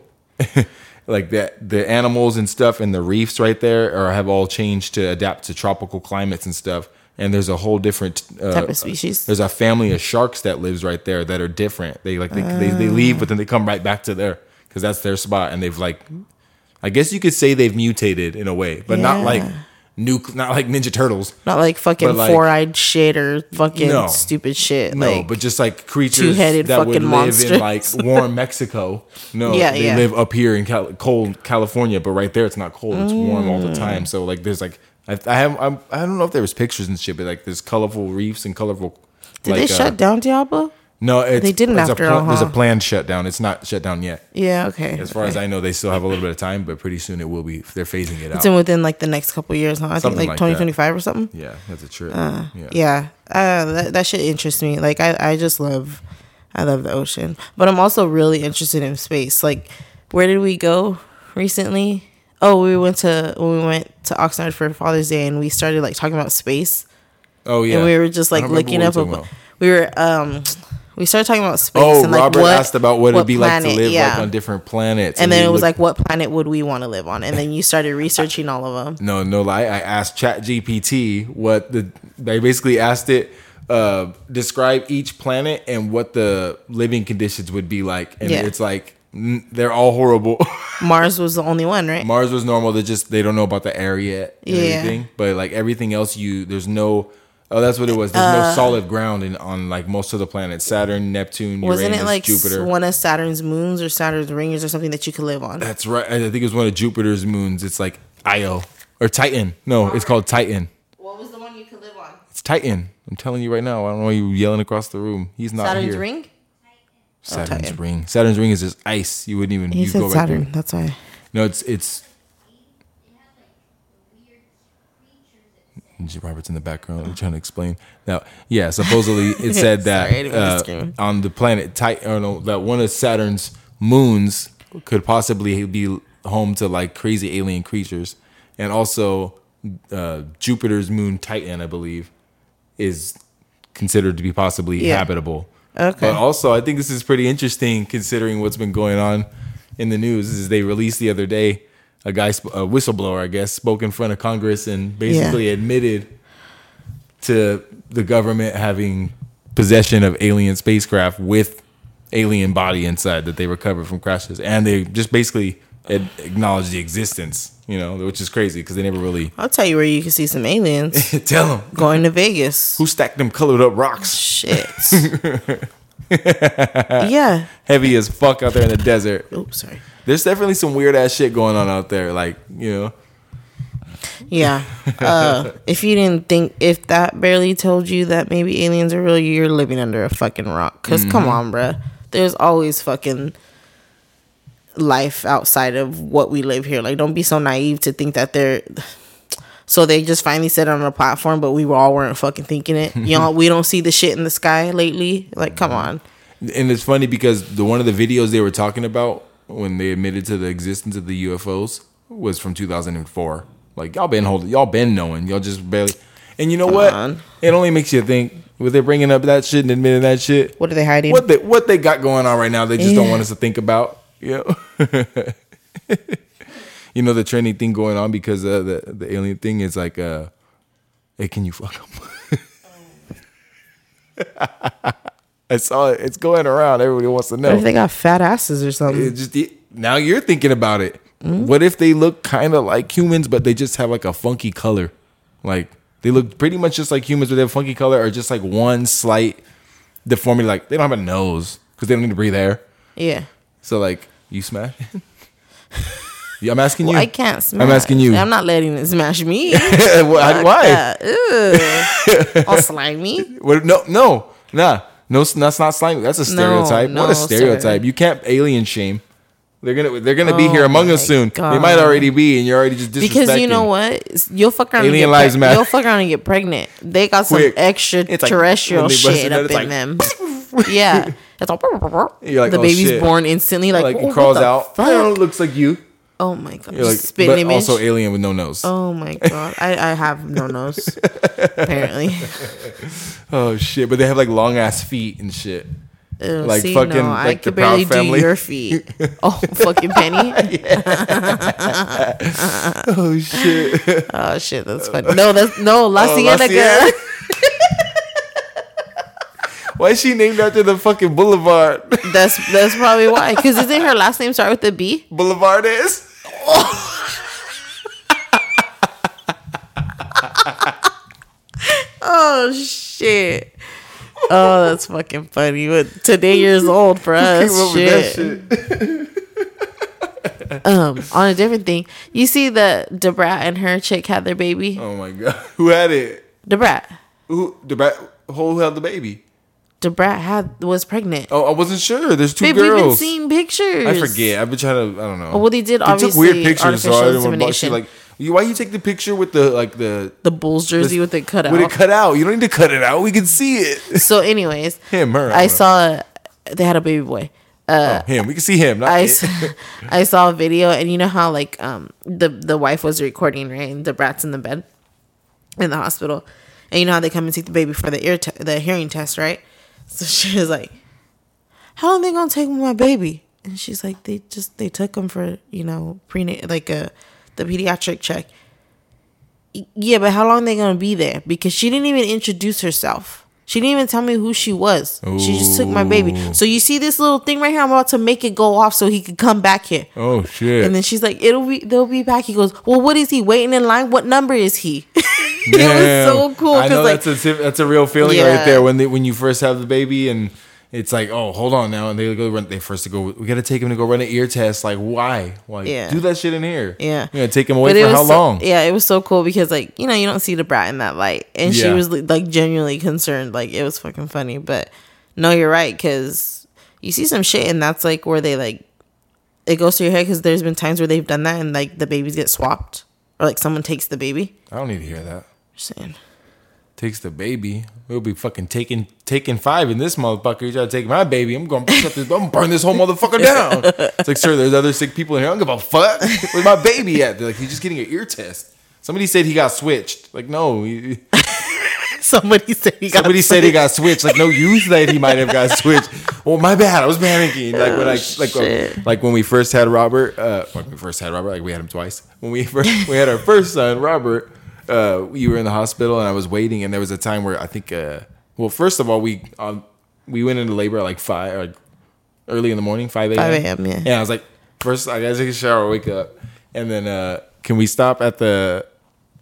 like that, the animals and stuff and the reefs right there are have all changed to adapt to tropical climates and stuff. And there's a whole different uh, Type of species. There's a family of sharks that lives right there that are different. They like they, they, they leave, but then they come right back to there because that's their spot. And they've like, I guess you could say they've mutated in a way, but not like nuke, not like Ninja Turtles. Not like fucking like- four-eyed shit or fucking No. stupid shit. No, like, but just like creatures two-headed that would fucking live in like warm Mexico. No, Yeah, they yeah. live up here in Cal- cold California, but right there it's not cold; it's warm all Mm. the time. So like, there's like I, I have I'm, I don't know if there was pictures and shit, but like there's colorful reefs and colorful. Did like, they uh, shut down Diablo? No, it's, They didn't it's after a all, There's a planned shutdown. It's not shut down yet. Yeah, okay. As far as I know, they still have a little bit of time, but pretty soon it will be. They're phasing it It's out. in within like the next couple years, huh? I Something think like like that. 2025 or something. yeah, that's a trip. Uh, yeah. Yeah, uh, that that shit interests me. Like I, I just love, I love the ocean, but I'm also really interested in space. Like, where did we go recently? Oh, we went to when we went to Oxnard for Father's Day, and we started like talking about space, Oh yeah. and we were just like looking up. we were we were um, we started talking about space. Oh, and, like, Robert what- asked about what, it'd be like to planet- live yeah. like on different planets, and then it was looked- like, what planet would we want to live on? And then you started researching all of them. No, no lie. I asked Chat GPT what the they basically asked it uh describe each planet and what the living conditions would be like. And Yeah. it's like they're all horrible. Mars was the only one, right? Mars was normal. They just they don't know about the air yet. And Yeah. Everything. But like everything else you there's no Oh, that's what it was. There's Uh, no solid ground in on like most of the planets. Saturn, Neptune, Uranus, Jupiter. Wasn't Uranus, it like Jupiter. one of Saturn's moons or Saturn's rings or something that you could live on? That's right. I think it was one of Jupiter's moons. It's like Io or Titan. No, it's called Titan. What was the one you could live on? It's Titan. I'm telling you right now. I don't know why you yelling across the room. He's not Saturn's here. ring? Saturn's Titan. ring. Saturn's ring is just ice. You wouldn't even. He said Saturn. That's why. No, it's it's. Robert's in the background. I'm trying to explain. Now, yeah, supposedly it said that Sorry, I didn't mean to uh, on the planet Titan, no, that one of Saturn's moons could possibly be home to like crazy alien creatures, and also uh, Jupiter's moon Titan, I believe, is considered to be possibly Yeah. habitable. Okay. But also, I think this is pretty interesting considering what's been going on in the news. Is they released the other day a guy, a whistleblower, I guess, spoke in front of Congress and basically admitted to the government having possession of alien spacecraft with alien body inside that they recovered from crashes, and they just basically ad- acknowledged the existence. You know, which is crazy because they never really I'll tell you where you can see some aliens. tell them Going to Vegas. who stacked them colored up rocks, Shit. yeah. heavy as fuck out there in the desert. Oops, sorry. There's definitely some weird ass shit going on out there. Like, you know, Yeah. Uh, if you didn't think, if that barely told you that maybe aliens are real, you're living under a fucking rock. because come on, bruh. There's always fucking life outside of what we live here. Like, don't be so naive to think that they're. So they just finally said on a platform, but we were all weren't fucking thinking it. You know, we don't see the shit in the sky lately. Like, come on. and it's funny because the one of the videos they were talking about when they admitted to the existence of the UFOs was from 2004. Like y'all been holding, y'all been knowing, y'all just barely. And you know what? on. It only makes you think. With they bringing up that shit and admitting that shit, What are they hiding? what they what they got going on right now, they just don't Yeah. want us to think about. You know, you know the trending thing going on because uh, the the alien thing is like, uh, hey, can you fuck them? I saw it. It's going around. Everybody wants to know. what if they got fat asses or something? It just it- now you're thinking about it. Mm-hmm. What if they look kind of like humans, but they just have like a funky color? Like they look pretty much just like humans, but they have funky color, or just like one slight deformity. Like they don't have a nose because they don't need to breathe air. yeah. So like you smash. yeah, I'm asking Well, you. I can't smash. I'm asking you. I'm not letting it smash me. why? why? All slimy. What, no, no, nah. No, that's not slimy. That's a stereotype. what no, a stereotype. sir. You can't alien shame. They're gonna they're gonna be here Oh among us soon. They might already be, and you're already just disrespecting. Because you know what? You'll fuck around Alien and get lives preg- matter. You'll fuck around and get pregnant. They got some Quick. Like extraterrestrial when shit up in like- them. yeah. It's all like, the oh, baby's shit. born instantly. Like, like oh, it crawls out. fuck? Oh, looks like you. Oh my god! You're like, Spit but image. also alien with no nose. oh my god! I, I have no nose. apparently. Oh shit! But they have like long ass feet and shit. Ew, Like see, fucking, no, like the could barely Family. do your feet. Oh, fucking Penny. Oh shit! Oh shit, that's funny. No, that's no La Oh, La Cienega. Cienega. Why is she named after the fucking boulevard? That's that's probably why. Because isn't her last name start with a B? boulevard is. Oh shit. Oh, that's fucking funny. But today years old for us. Came up with Shit. shit. um, on a different thing, you see the Da Brat and her chick had their baby. Oh my god, who had it? Da Brat, Who the bra- who held the baby? Da Brat had was pregnant. Oh, I wasn't sure. There's two Babe, we've been girls. seeing pictures. I forget. I've been trying to. I don't know. Well, they did They obviously took weird pictures, so I didn't want to bug insemination. Like, you- why you take the picture with the like the the Bulls jersey with it cut out. with it cut out? You don't need to cut it out. We can see it. so, anyways, Him, her, I I saw they had a baby boy. oh, him. We can see him. Not I, it. s- I saw a video, and you know how like um the the wife was recording right, and the brat's in the bed in the hospital, and you know how they come and take the baby for the ear te- the hearing test, right? So she was like, "How long they gonna take my baby?" And she's like, "They just they took him for you know prenatal like a the pediatric check." Yeah, but how long they gonna be there? Because she didn't even introduce herself. She didn't even tell me who she was. She just took my baby. So you see this little thing right here? I'm about to make it go off so he could come back here. oh shit. And then she's like, "It'll be, they'll be back." He goes, "Well, what is he waiting in line? What number is he?" it was so cool I know like, that's a that's a real feeling Yeah. right there when they when you first have the baby and it's like oh hold on now and they go run they first to go we got to take him to go run an ear test like why like Yeah. do that shit in here Yeah. you gonna take him away But for how so- long Yeah, it was so cool because like you know you don't see the brat in that light, and she was like genuinely concerned. Like it was fucking funny. But no, you're right because you see some shit, and that's like where they like it goes to your head because there's been times where they've done that and like the babies get swapped or like someone takes the baby. I don't need to hear that Just saying. Takes the baby we'll be fucking taking taking five in this motherfucker you try to take my baby I'm gonna shut this, I'm burn this whole motherfucker down it's like sir there's other sick people in here I don't give a fuck where's my baby at they're like he's just getting an ear test somebody said he got switched like no he- Somebody said he got. Somebody said he got switched. Like no, you said he might have got switched. Well, my bad. I was panicking. Like when I like like when we first had Robert. Uh, when we first had Robert, like we had him twice. When we first we had our first son, Robert. Uh, you were in the hospital and I was waiting, and there was a time where I think. Uh, well, first of all, we um, we went into labor at like five, like early in the morning, five a.m. 5 a.m., yeah. And I was like, first I gotta take a shower, wake up, and then uh, can we stop at the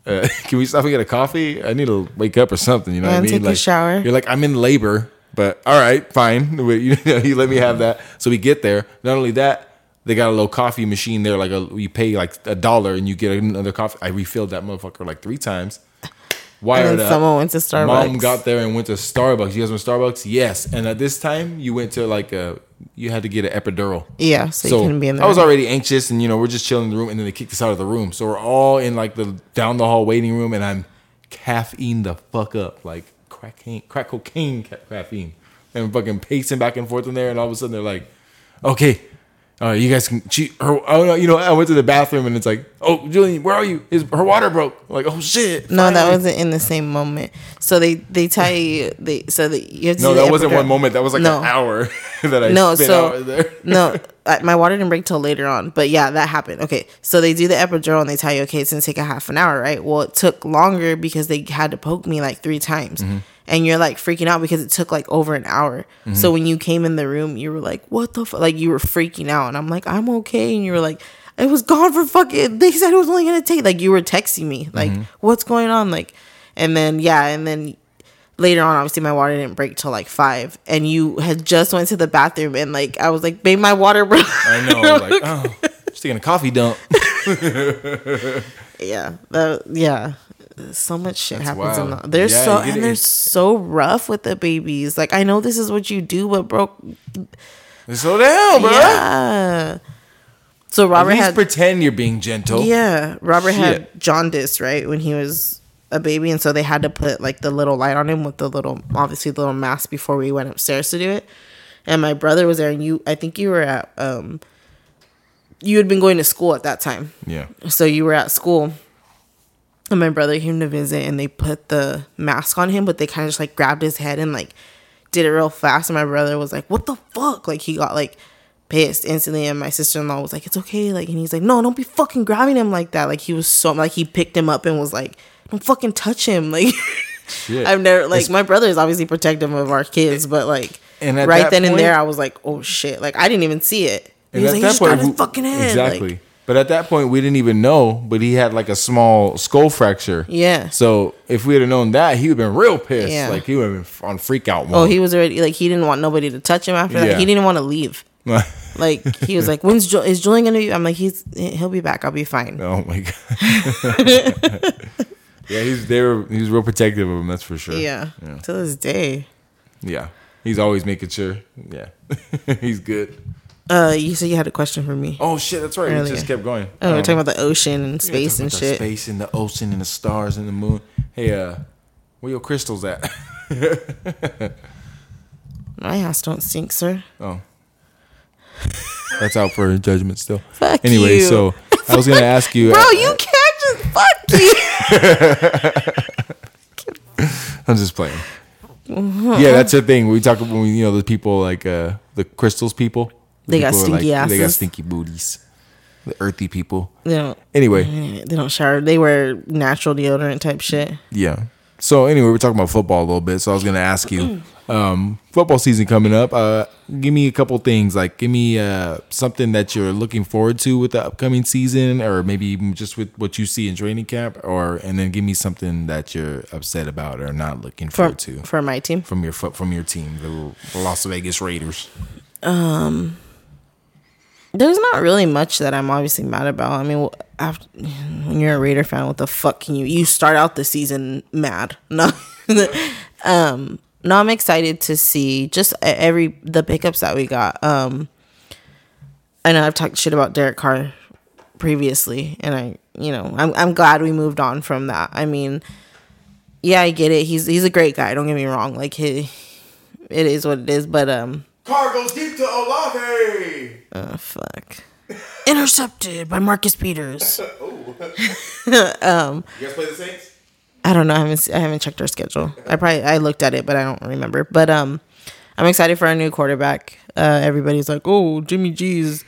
uh, can we stop and get a coffee? I need to wake up or something. You know what I mean? take a like, shower. You're like, I'm in labor, but all right, fine. You, know, you let me have that. So we get there. Not only that, they got a little coffee machine there. Like a, you pay like a dollar and you get another coffee. I refilled that motherfucker like three times. Wired And then up. someone went to Starbucks. Mom got there and went to Starbucks. You guys went to Starbucks? Yes. And at this time, you went to like a. You had to get an epidural. Yeah, so, you couldn't be in there. I was already anxious, and you know we're just chilling in the room, and then they kicked us out of the room. So we're all in like the down the hall waiting room, and I'm caffeine the fuck up, like crack crack cocaine caffeine, and fucking pacing back and forth in there, and all of a sudden they're like, okay. Right, you guys can. She, her, oh no, you know, I went to the bathroom and it's like, oh, Julian, where are you? His, her water broke. I'm like, oh shit. No, that wasn't in the same moment. So they they tell you they so that you have to No, that wasn't one moment. That was like No. an hour that I no, spent so out there. no, my water didn't break till later on. But yeah, that happened. Okay, so they do the epidural and they tell you, okay, it's gonna take a half an hour, right? Well, it took longer because they had to poke me like three times, Mm-hmm. And you're like freaking out because it took like over an hour. Mm-hmm. So when you came in the room, you were like, what the fuck? Like you were freaking out, and I'm like, I'm okay, and you were like. It was gone for fucking. They said it was only gonna take like you were texting me like, Mm-hmm. what's going on? Like, and then yeah, and then later on obviously my water didn't break till like five and you had just went to the bathroom and like i was like babe my water broke I know. Like, oh, just taking a coffee dump. yeah that, yeah so much shit That's happens in the, they're Yeah, so and they're so rough with the babies. Like i know this is what you do but bro Slow down, bro. yeah. So robert had pretend you're being gentle. yeah robert had jaundice right when he was a baby and so they had to put like the little light on him with the little obviously the little mask before we went upstairs to do it. And my brother was there and you i think you were at um you had been going to school at that time. Yeah. so you were at school and my brother came to visit and they put the mask on him but they kind of just like grabbed his head and like did it real fast. And my brother was like what the fuck? Like he got like pissed instantly. And my sister-in-law was like it's okay. Like and he's like no don't be fucking grabbing him like that. Like he was so like he picked him up and was like don't fucking touch him. Like Shit. i've never like It's- my brother is obviously protective of our kids but like And right then and there i was like oh shit. Like i didn't even see it. And he was at like he that just grabbed his fucking head Exactly. like, but at that point, we didn't even know. But he had like a small skull fracture. Yeah. So if we had known that, he would have been real pissed. Yeah. Like he would have been on freak out oh, mode. Oh, he was already like he didn't want nobody to touch him after Yeah. that. He didn't want to leave. Like he was like, "When's Ju- is Julian gonna be?" I'm like, "He's he'll be back. I'll be fine." Oh my god. yeah, he's they were he's real protective of him. That's for sure. Yeah, Yeah. to this day. Yeah. He's always making sure. Yeah. he's good. Uh, you said you had a question for me. Oh shit, that's right. We Earlier. just kept going. Oh, we're Um, talking about the ocean and space and shit. Space and the ocean and the stars and the moon. Hey, uh, where your crystals at? My ass don't sink, sir. oh. That's out for judgment still. Fuck anyway, you. so I was gonna ask you Bro, you can't just fuck you. I'm just playing. Yeah, that's the thing. We talk about when we, you know the people like uh the crystals people. The They got stinky like, They got stinky booties. The earthy people. don't. Anyway, They don't shower. They wear natural deodorant type shit. yeah. So anyway, we're talking about football a little bit. So I was gonna ask you, um, football season coming up. Uh, give me a couple things. Like, give me uh something that you're looking forward to with the upcoming season, or maybe even just with what you see in training camp, or and then give me something that you're upset about or not looking For forward to for my team. from your from your team, the Las Vegas Raiders. There's not really much that I'm obviously mad about. I mean, after, when you're a Raider fan, what the fuck can you? You start out the season mad. No, um, no, I'm excited to see just every the pickups that we got. Um, I know I've talked shit about Derek Carr previously, and I, you know, I'm I'm glad we moved on from that. I mean, yeah, I get it. He's he's a great guy. Don't get me wrong. Like he, it is what it is. But um, Carr goes deep to Olave. Oh fuck. Intercepted by Marcus Peters. You guys play the Saints? I don't know. I haven't I haven't checked our schedule. I probably I looked at it, but I don't remember. But um, I'm excited for our new quarterback. Uh, everybody's like, oh, Jimmy G's.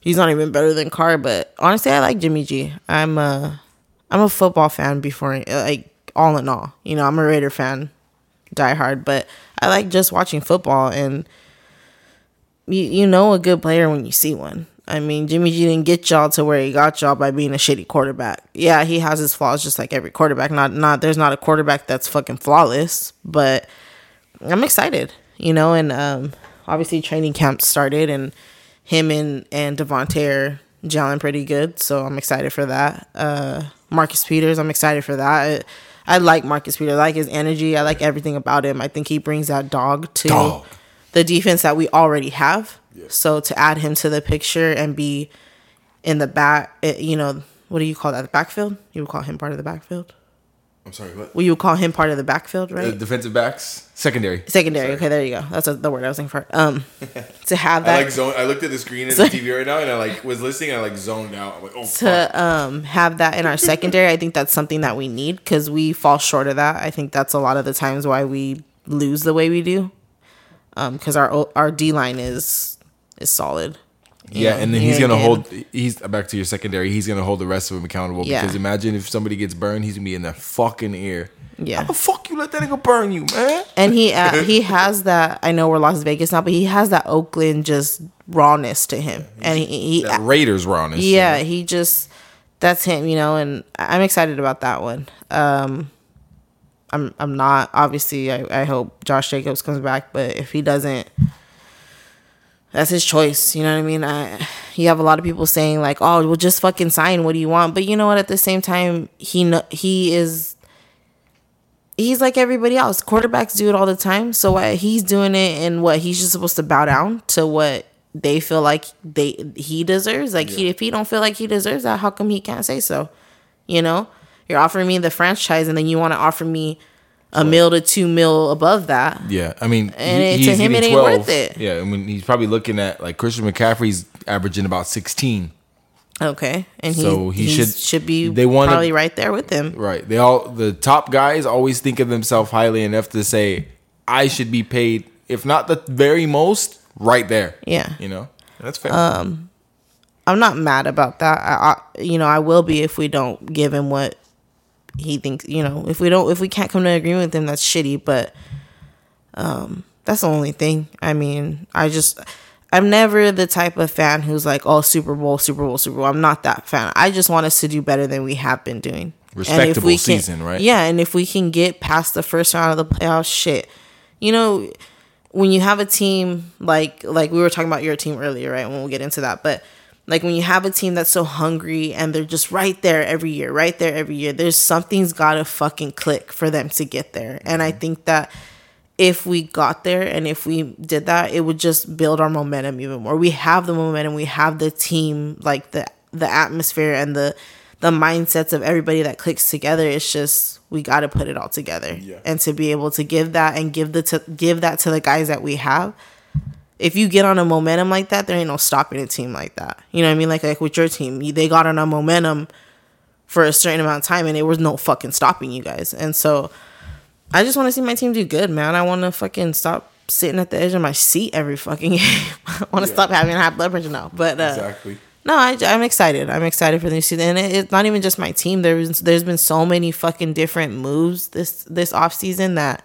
He's not even better than Carr, but honestly, I like Jimmy G. I'm a I'm a football fan before like all in all. You know, I'm a Raider fan, die hard, but I like just watching football and you you know a good player when you see one. I mean, Jimmy G didn't get y'all to where he got y'all by being a shitty quarterback. Yeah, he has his flaws just like every quarterback. Not not there's not a quarterback that's fucking flawless, but I'm excited, you know, and um obviously training camp started and him and and Davante are gelling pretty good, so I'm excited for that. Uh Marcus Peters, I'm excited for that. I, I like Marcus Peters. I like his energy. I like everything about him. I think he brings that dog to Dog. The defense that we already have. So to add him to the picture and be in the back, eh, you know, what do you call that? The backfield? You would call him part of the backfield? I'm sorry, what? Well, you would call him part of the backfield, right? Uh, defensive backs, secondary. Secondary. Okay, there you go. That's the word I was looking for. Um, to have I that like zone. I looked at the screen of the TV right now, and I like was listening. and I like zoned out. I'm like, oh, fuck. to um have that in our secondary, I think that's something that we need because we fall short of that. I think that's a lot of the times why we lose the way we do. Um, because our our D line is is solid. Yeah, know, and then he's gonna hold. He's back to your secondary. He's gonna hold the rest of them accountable Yeah. because imagine if somebody gets burned, he's gonna be in their fucking ear. Yeah. How the fuck you let that nigga burn you, man? and he uh, he has that. I know we're Las Vegas now, but he has that Oakland just rawness to him, and he, he That Raiders rawness. yeah, he just that's him, you know, and I'm excited about that one. Um, I'm I'm not obviously. I, I hope Josh Jacobs comes back, but if he doesn't, that's his choice. You know what I mean? I you have a lot of people saying like, "Oh, well, just fucking sign. What do you want?" But you know what? At the same time, he he is he's like everybody else. Quarterbacks do it all the time. So what he's doing it and what he's just supposed to bow down to what they feel like they he deserves. Like he, if he don't feel like he deserves that, how come he can't say so? You know, you're offering me the franchise and then you want to offer me a mil to two mil above that. Yeah, I mean, And he- it- to he's him, it getting ain't worth it. Yeah, I mean, he's probably looking at like Christian McCaffrey's averaging about 16. Okay, and he So he he should- should be they wanna- probably right there with him. Right. They all the top guys always think of themselves highly enough to say, I should be paid, if not the very most, right there. Yeah. You know? That's fair. Um, I'm not mad about that. I, I you know I will be if we don't give him what he thinks. You know, if we don't, if we can't come to an agreement with him, that's shitty. But um, that's the only thing. I mean, I just I'm never the type of fan who's like, oh, Super Bowl, Super Bowl, Super Bowl. I'm not that fan. I just want us to do better than we have been doing. Respectable can- season, right? Yeah, and if we can get past the first round of the playoffs, shit, you know when you have a team like like we were talking about your team earlier, right? When we'll get into that, but like when you have a team that's so hungry and they're just right there every year, right there every year, there's something's got to fucking click for them to get there. And I mm-hmm. think that if we got there and if we did that, it would just build our momentum even more. We have the momentum, we have the team, like the the atmosphere and the the mindsets of everybody that clicks together. It's just we got to put it all together, Yeah. and to be able to give that and give the to give that to the guys that we have. If you get on a momentum like that, there ain't no stopping a team like that. You know what I mean? Like like with your team, they got on a momentum for a certain amount of time, and there was no fucking stopping you guys. And so, I just want to see my team do good, man. I want to fucking stop sitting at the edge of my seat every fucking game. I want to stop having high blood pressure now. But uh, Exactly. no, I, I'm excited. I'm excited for this season, and it, it's not even just my team. There's there's been so many fucking different moves this this off season that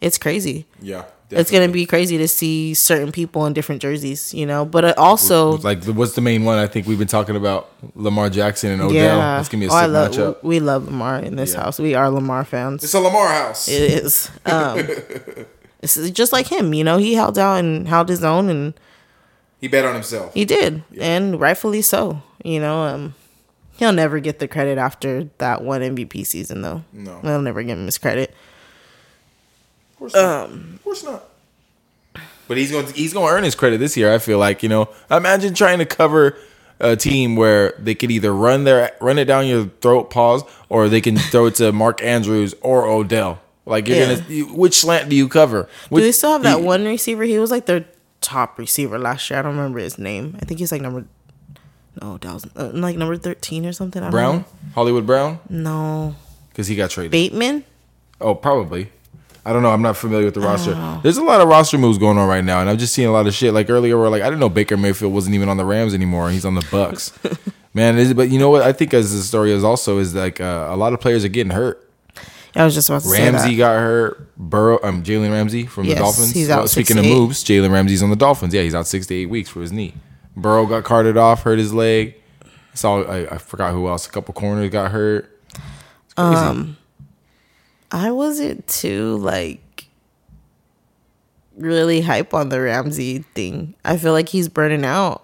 it's crazy. Yeah. It's gonna be crazy to see certain people in different jerseys, you know. But it also, like what's the main one? I think we've been talking about Lamar Jackson and Odell. yeah, That's gonna be a Oh, sick love matchup. we love Lamar in this Yeah. house. We are Lamar fans. It's a Lamar house. It is. Um, it's just like him, you know. He held out and held his own, and he bet on himself. he did, and rightfully so. You know, um, he'll never get the credit after that one MVP season, though. No. they'll never give him his credit. Of course not. of course not. But he's going to, he's going to earn his credit this year. I feel like you know. Imagine trying to cover a team where they could either run their run it down your throat, pause, or they can throw it to Mark Andrews or Odell. Like you're Yeah. gonna, you- which slant do you cover? Do they still have that you- one receiver? He was like their top receiver last year. I don't remember his name. I think he's like number. No, that was uh, like number thirteen or something. I don't Brown, Hollywood Brown, know. No, because he got traded. Bateman. Oh, probably. I don't know. I'm not familiar with the roster. know. There's a lot of roster moves going on right now, and I'm just seeing a lot of shit. Like earlier, we're like, I didn't know Baker Mayfield wasn't even on the Rams anymore. He's on the Bucks. Man, is but you know what? I think as the story is also is like uh, a lot of players are getting hurt. I was just about to say Ramsey got hurt. Burrow, um, Jalen Ramsey from Yes, the Dolphins. he's out speaking six of moves, Jalen Ramsey's on the Dolphins. Yeah, he's out six to eight weeks for his knee. Burrow got carted off, hurt his leg. I saw. I, I forgot who else. A couple corners got hurt. It's crazy. Um, I wasn't too like really hype on the Ramsey thing. I feel like he's burning out.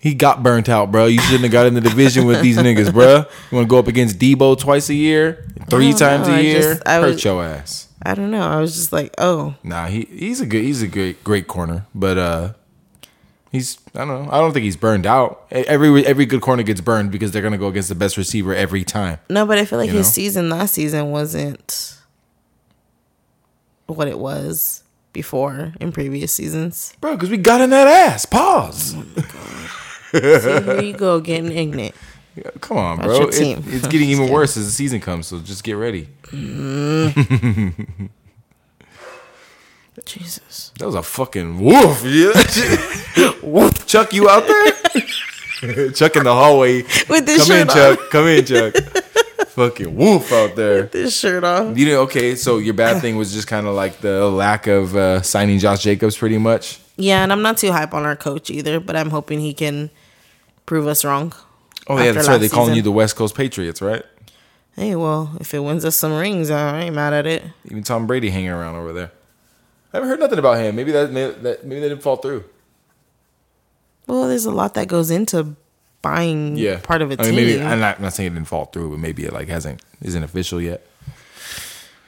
He got burnt out, bro. You shouldn't have got in the division with these niggas, bro. You want to go up against Debo twice a year, three times know. a I year? just- Hurt was- your ass. I don't know. I was just like, oh, Nah, he he's a good he's a great great corner, but uh, he's I don't know. I don't think he's burned out. Every every good corner gets burned because they're gonna go against the best receiver every time. no, but I feel like You his know? season last season wasn't what it was before in previous seasons. Bro, because we got in that ass. Pause. Oh See, here you go, getting ignorant. Come on, bro. It- it's getting even worse as the season comes. So just get ready. Mm. Jesus. That was a fucking woof. Yeah. woof. Chuck, you out there? Chuck in the hallway. With this Come in, on. Chuck. Come in, Chuck. fucking woof out there. This shirt off. You know, okay, so your bad thing was just kind of like the lack of uh, signing Josh Jacobs, pretty much. Yeah, and I'm not too hype on our coach either, but I'm hoping he can prove us wrong. Oh yeah, that's right. They're calling season. you the West Coast Patriots, right? Hey, well, if it wins us some rings, I ain't mad at it. Even Tom Brady hanging around over there. I haven't heard nothing about him. Maybe that, that maybe they didn't fall through. Well, there's a lot that goes into buying Yeah, part of a I team. mean, maybe I'm not, I'm not saying it didn't fall through, but maybe it like hasn't isn't official yet.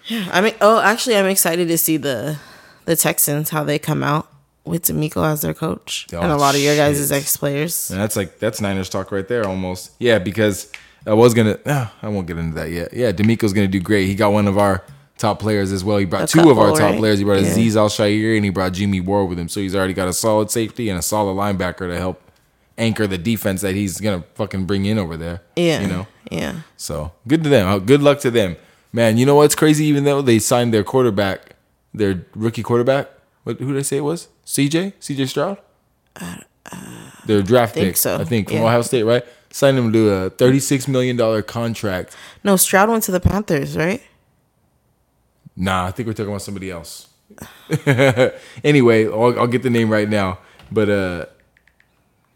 Yeah, I mean, oh, actually, I'm excited to see the the Texans how they come out with DeMeco as their coach Oh, and a lot of your guys' shit. ex players. And that's like that's Niners talk right there almost. Yeah, because I was gonna. ah, I won't get into that yet. Yeah, DeMeco's gonna do great. He got one of our top players as well. He brought A two of our top right? players. He brought Yeah. Azeez Al-Shaair and he brought Jimmy Ward with him. So he's already got a solid safety and a solid linebacker to help anchor the defense that he's gonna fucking bring in over there. Yeah, you know. yeah. So good to them. Uh, Good luck to them, man. You know what's crazy? Even though they signed their quarterback, their rookie quarterback. What who did I say it was? CJ, CJ Stroud. their draft think pick, so, I think from yeah. Ohio State, right? Signed him to a thirty-six million dollar contract. No, Stroud went to the Panthers, right? Nah, I think we're talking about somebody else. anyway, I'll, I'll get the name right now. But uh,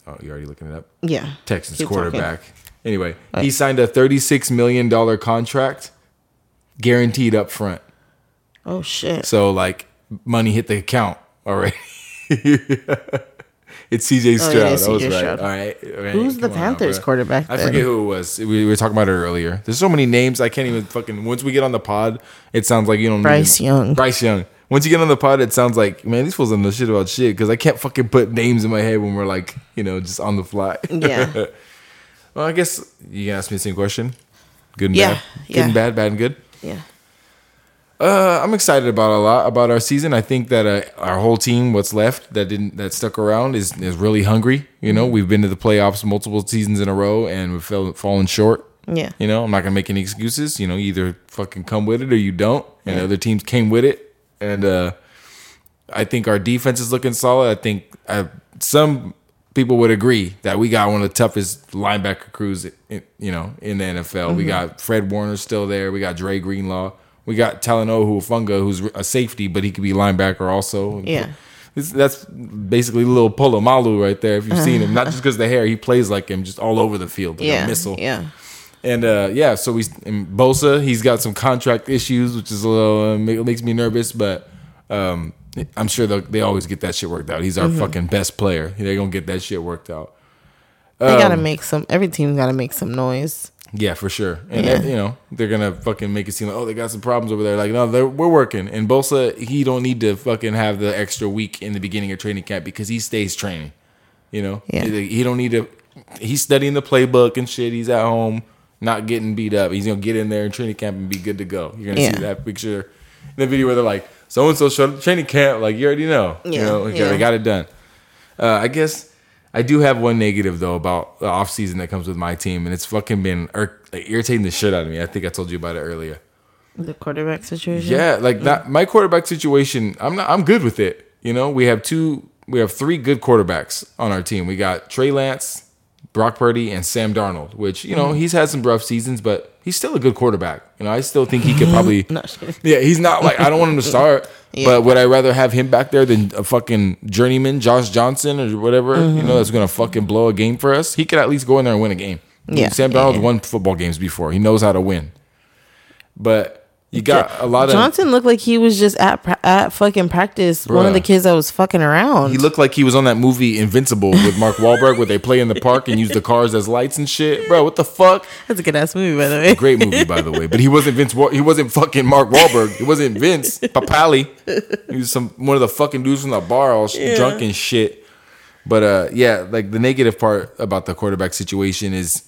oh, you already looking it up? Yeah. Texans Keep talking. quarterback. Anyway, he signed a thirty-six million dollar contract, guaranteed up front. Oh shit. So like money hit the account already. it's CJ oh, Stroud. yeah, I was right. Stroud. All right. all right. Who's the Come on, Panthers quarterback I then? forget who it was. We, we were talking about it earlier. There's so many names I can't even fucking. Once we get on the pod, it sounds like you don't. Bryce even, Young. Bryce Young. Once you get on the pod, it sounds like man, these fools don't know shit about shit because I can't fucking put names in my head when we're like you know just on the fly. Yeah. well, I guess you can ask me the same question. Good and Yeah, bad. Good yeah. and bad. Bad and good. Yeah. Uh, I'm excited about a lot about our season. I think that uh, our whole team, what's left that didn't that stuck around, is is really hungry. You know, we've been to the playoffs multiple seasons in a row, and we've fell, fallen short. Yeah. You know, I'm not gonna make any excuses. You know, either fucking come with it or you don't. And other teams came with it, and uh, I think our defense is looking solid. I think uh, some people would agree that we got one of the toughest linebacker crews, in, you know, in the NFL. Mm-hmm. We got Fred Warner still there. We got Dre Greenlaw. We got Talanoa Hufanga, who's a safety, but he could be linebacker also. Yeah. It's, that's basically little Polamalu right there. If you've seen him, not just because the hair, he plays like him, just all over the field, like Yeah. a missile. Yeah. And uh, yeah, so we Bosa, he's got some contract issues, which is a little uh, makes me nervous, but um, I'm sure they'll- always get that shit worked out. He's our Mm-hmm. fucking best player. They're gonna get that shit worked out. They Um, gotta make some. Every team's gotta make some noise. Yeah, for sure. And Yeah. that- you know they're gonna fucking make it seem like oh they got some problems over there. Like no, they're, we're working. And Bosa, he don't need to fucking have the extra week in the beginning of training camp because he stays training. You know, Yeah. he, he don't need to. He's studying the playbook and shit. He's at home, not getting beat up. He's gonna get in there in training camp and be good to go. You're gonna Yeah. see that picture in the video where they're like so and so showed up training camp. Like you already know. You Yeah, know, yeah. they got it done. Uh, I guess I do have one negative though about the off season that comes with my team, and it's fucking been ir- like, irritating the shit out of me. I think I told you about it earlier. The quarterback situation. Yeah, like that. Mm. My quarterback situation, I'm not. I'm good with it. You know, we have two. We have three good quarterbacks on our team. We got Trey Lance, Brock Purdy, and Sam Darnold. Which you know he's had some rough seasons, but he's still a good quarterback. You know, I still think he could probably. No, just kidding. Yeah, he's not like I don't want him to start, Yeah. but would I rather have him back there than a fucking journeyman Josh Johnson or whatever? You mm-hmm. know, that's gonna fucking blow a game for us. He could at least go in there and win a game. Yeah, Sam yeah, Darnold's yeah. won football games before. He knows how to win. But you got a lot of Johnson looked like he was just at at fucking practice. One of the kids that was fucking around. He looked like he was on that movie Invincible with Mark Wahlberg, where they play in the park and use the cars as lights and shit. Bro, what the fuck? That's a good ass movie, by the way. Great movie, by the way. But he wasn't Vince. Wa- He wasn't fucking Mark Wahlberg. He wasn't Vince Papale. He was some one of the fucking dudes from the bar, all sh drunk and shit. But uh, yeah, like the negative part about the quarterback situation is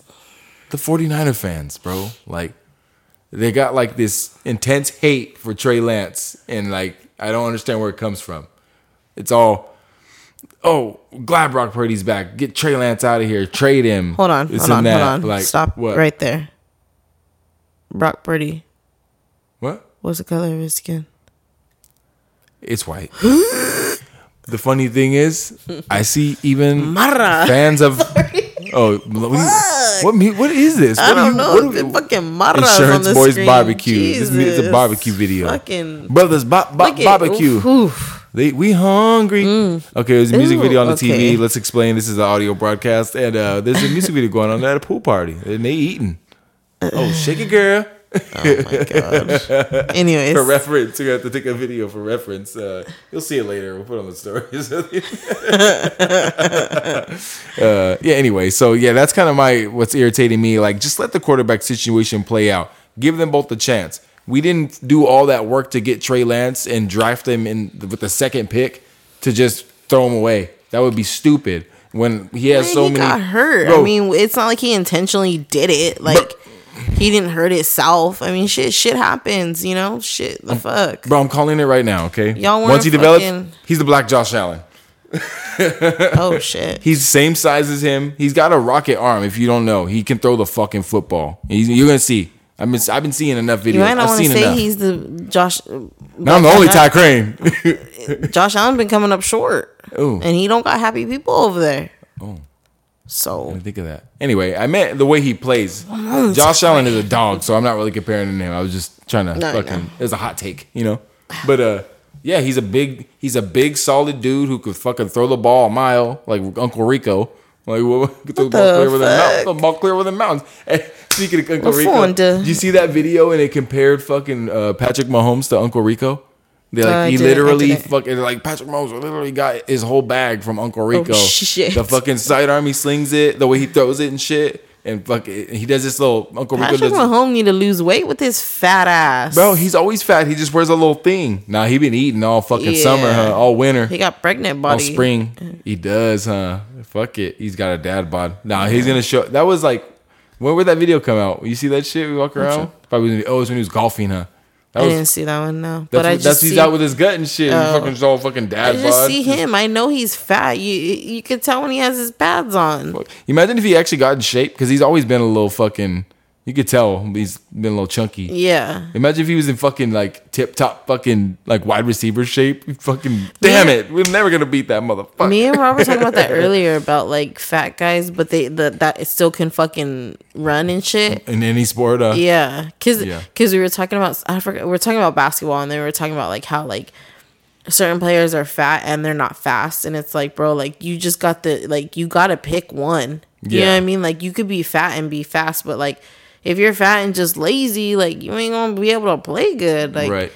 the 49er fans, bro. Like they got like this intense hate for Trey Lance, and like I don't understand where it comes from. It's all, oh, glad Brock Purdy's back. Get Trey Lance out of here. Trade him. Hold on, This hold on, that. hold on. Like, Stop what? right there. Brock Purdy. What? What's the color of his skin? It's white. the funny thing is, I see even Mara. fans of. Oh, what, do what, me- what is this? I What do don't you- know. what the we- fucking Mara's on Insurance the Boys screen. Barbecue. This is a barbecue video. Fucking Brothers ba- ba- barbecue. oof, oof. They we hungry. Okay, there's a music Ooh, video on the okay. TV. Let's explain. This is an audio broadcast, and uh, there's a music video going on at a pool party, and they eating. Oh, shake it, girl. Oh my gosh. Anyways, For reference, we have to take a video for reference. Uh, you'll see it later. We'll put on the stories. uh, yeah. Anyway, so yeah, that's kind of my what's irritating me. Like, just let the quarterback situation play out. Give them both the chance. We didn't do all that work to get Trey Lance and draft him in with the second pick to just throw him away. That would be stupid. When he has Man, so he many, got hurt. Bro, I mean, it's not like he intentionally did it. Like he didn't hurt himself. I mean, shit, shit happens. You know, shit. The fuck. bro, I'm calling it right now. Okay, Y'all once he develops, fucking- he's the black Josh Allen. Oh shit. He's the same size as him. He's got a rocket arm. If you don't know, he can throw the fucking football. He's, you're gonna see. I've been I've been seeing enough videos. You might not I've want to seen say enough. he's the Josh. now I'm the only Ty Crane. Josh Allen's been coming up short, Ooh. and he don't got happy people over there. Oh. So I think of that. Anyway, I meant the way he plays. Josh Allen is a dog, so I'm not really comparing him. I was just trying to No, fucking. know. It was a hot take, you know. But uh, yeah, he's a big he's a big solid dude who could fucking throw the ball a mile like Uncle Rico. Like what, could throw the ball the clear over the mountains. The ball clear the mountains. And speaking of Uncle Rico, did you see that video and it compared fucking uh, Patrick Mahomes to Uncle Rico? They like oh, No, he literally fucking like Patrick Mahomes literally got his whole bag from Uncle oh, Rico. Oh, shit. The fucking sidearm he slings it, the way he throws it and shit, and fuck it, he does this little Uncle Rico Patrick. Mahomes need to lose weight with his fat ass. Bro, he's always fat. He just wears a little thing. Nah, he been eating all fucking Yeah. summer, huh? All winter. he got pregnant body. all spring. He does, huh? Fuck it. He's got a dad bod. Nah, he's gonna show. That was like, when would that video come out? You see that shit? We walk around. Probably. Oh, it was when he was golfing, huh? That I was. didn't see that one no, but I just that's see, he's out with his gut and shit. he Oh. fucking all fucking I just bod. see him. I know he's fat. You you could tell when he has his pads on. Fuck. Imagine if he actually got in shape because he's always been a little fucking. You could tell he's been a little chunky. Yeah. Imagine if he was in fucking like tip top fucking like wide receiver shape. Fucking damn it, we're never gonna beat that motherfucker. Me and Rob were talking about that earlier about like fat guys, but they the, that still can fucking run and shit. in any sport, uh, Yeah, cause Yeah. 'cause we were talking about I forgot we were talking about basketball and then we were talking about like how like certain players are fat and they're not fast and it's like bro like you just got the like you got to pick one. Yeah. You know what I mean? Like you could be fat and be fast, but like if you're fat and just lazy, like you ain't gonna be able to play good. Like right.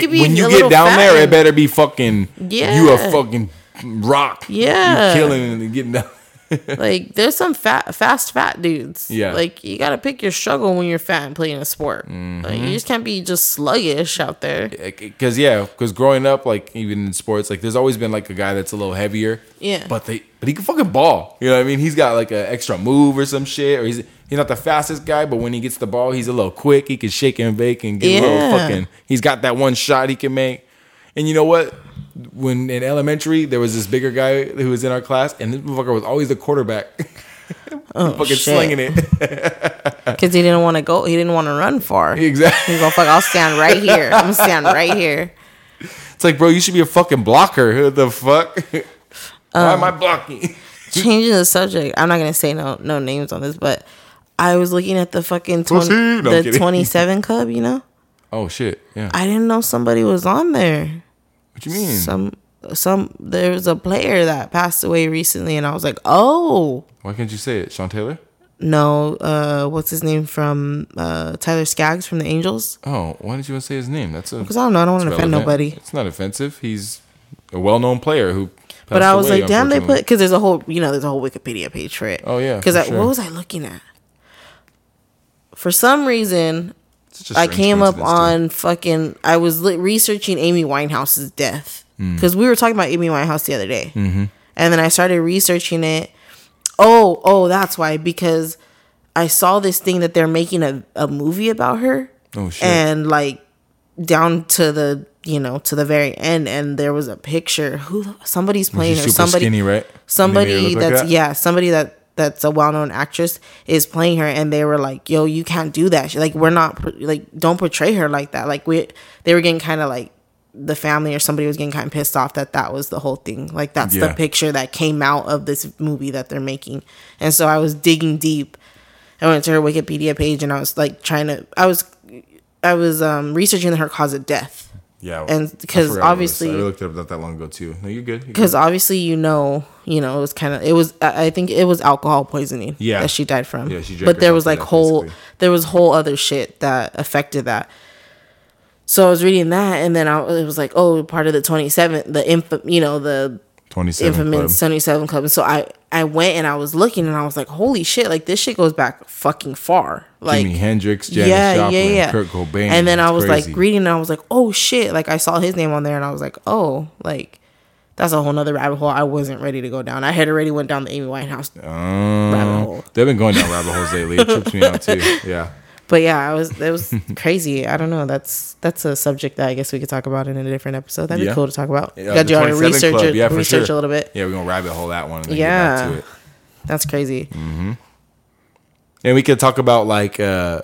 Could be when you get down there, it better be fucking. Yeah. You a fucking rock. Yeah. You're killing and getting down. like there's some fat fast fat dudes Yeah. like you gotta pick your struggle when you're fat and playing a sport like Mm-hmm. you just can't be just sluggish out there Because yeah, because growing up, like even in sports, like there's always been like a guy that's a little heavier. Yeah. But they, but he can fucking ball. You know what I mean? He's got like an extra move or some shit, or he's he's not the fastest guy, but when he gets the ball, he's a little quick. He can shake and bake and get a little fucking. He's got that one shot he can make. And you know what? When in elementary, there was this bigger guy who was in our class, and this motherfucker was always the quarterback. oh fucking shit slinging it. because he didn't want to go he didn't want to run far exactly. he's gonna fuck i'll stand right here i'm gonna stand right here It's like, bro, you should be a fucking blocker. What the fuck? Why am I um, blocking? changing the subject i'm not gonna say no no names on this but i was looking at the fucking 20, No, the 27 club you know Oh shit! Yeah. i didn't know somebody was on there What you mean? some some there was a player that passed away recently and i was like oh Why can't you say it, Sean Taylor? No, uh, what's his name from uh, Tyler Skaggs from the Angels? Oh, why did you want to say his name? That's a. Because I don't know, I don't want to offend nobody. It's not offensive. He's a well-known player who. But I was away, like, damn, they put because there's a whole, you know, there's a whole Wikipedia page for it. Oh, yeah, Because sure. what was I looking at? For some reason, I came up coincidence, too. on fucking. I was li- researching Amy Winehouse's death Mm. because we were talking about Amy Winehouse the other day, mm-hmm. and then I started researching it. Oh, oh, that's why because I saw this thing that they're making a, a movie about her. Oh, shit. And like down to the you know to the very end, and there was a picture who somebody's playing super Somebody, skinny, right? And they made her somebody look like that's that? yeah, somebody that that's a well-known actress is playing her and they were like yo you can't do that. She- like we're not like don't portray her like that. Like we they were getting kind of like the family or somebody was getting kind of pissed off that that was the whole thing. Like that's Yeah. the picture that came out of this movie that they're making. And so i was digging deep. I went to her wikipedia page and i was like trying to i was i was um researching her cause of death Yeah, and I 'cause forgot what it was. obviously- I looked it up not that long ago too. No, you're good. Because obviously you know you know it was kind of it was I think it was alcohol poisoning Yeah. that she died from Yeah, she drank but there was like whole basically. there was whole other shit that affected that so I was reading that and then I it was like oh part of the 27 the inf you know the 27 club. infamous 77 club and so I I went and I was looking and I was like holy shit like this shit goes back fucking far like Jimi Hendrix, Janis Joplin, Kurt Cobain. and then I was crazy. like reading and I was like, oh shit. Like I saw his name on there and I was like, oh, like that's a whole nother rabbit hole I wasn't ready to go down. I had already went down the Amy Winehouse Um, rabbit hole. They've been going down rabbit holes lately. It trips me out too. Yeah. But yeah, I was it was crazy. I don't know. That's that's a subject that I guess we could talk about in a different episode. That'd Yeah. be cool to talk about. Yeah, Got you on 27 research Club. it, Yeah, research sure. a little bit. Yeah, we're gonna rabbit hole that one and Yeah. get back to it. That's crazy. And we could talk about like uh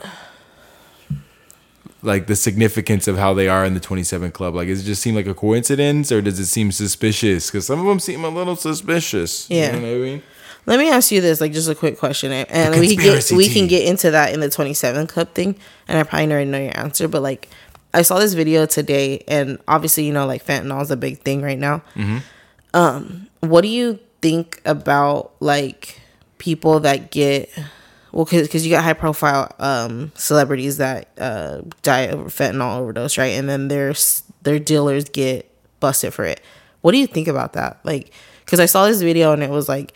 like the significance of how they are in the 27 club. Like, does it just seem like a coincidence or does it seem suspicious? Because some of them seem a little suspicious. Yeah. You know what I mean? Let me ask you this, like just a quick question, and we can get we can get into that in the twenty seven club thing, and I probably already know your answer, but like I saw this video today, and obviously you know like fentanyl is a big thing right now. Mm-hmm. Um, what do you think about like people that get well, because you got high profile um celebrities that uh die of fentanyl overdose, right? And then there's their dealers get busted for it. What do you think about that? Like, because I saw this video and it was like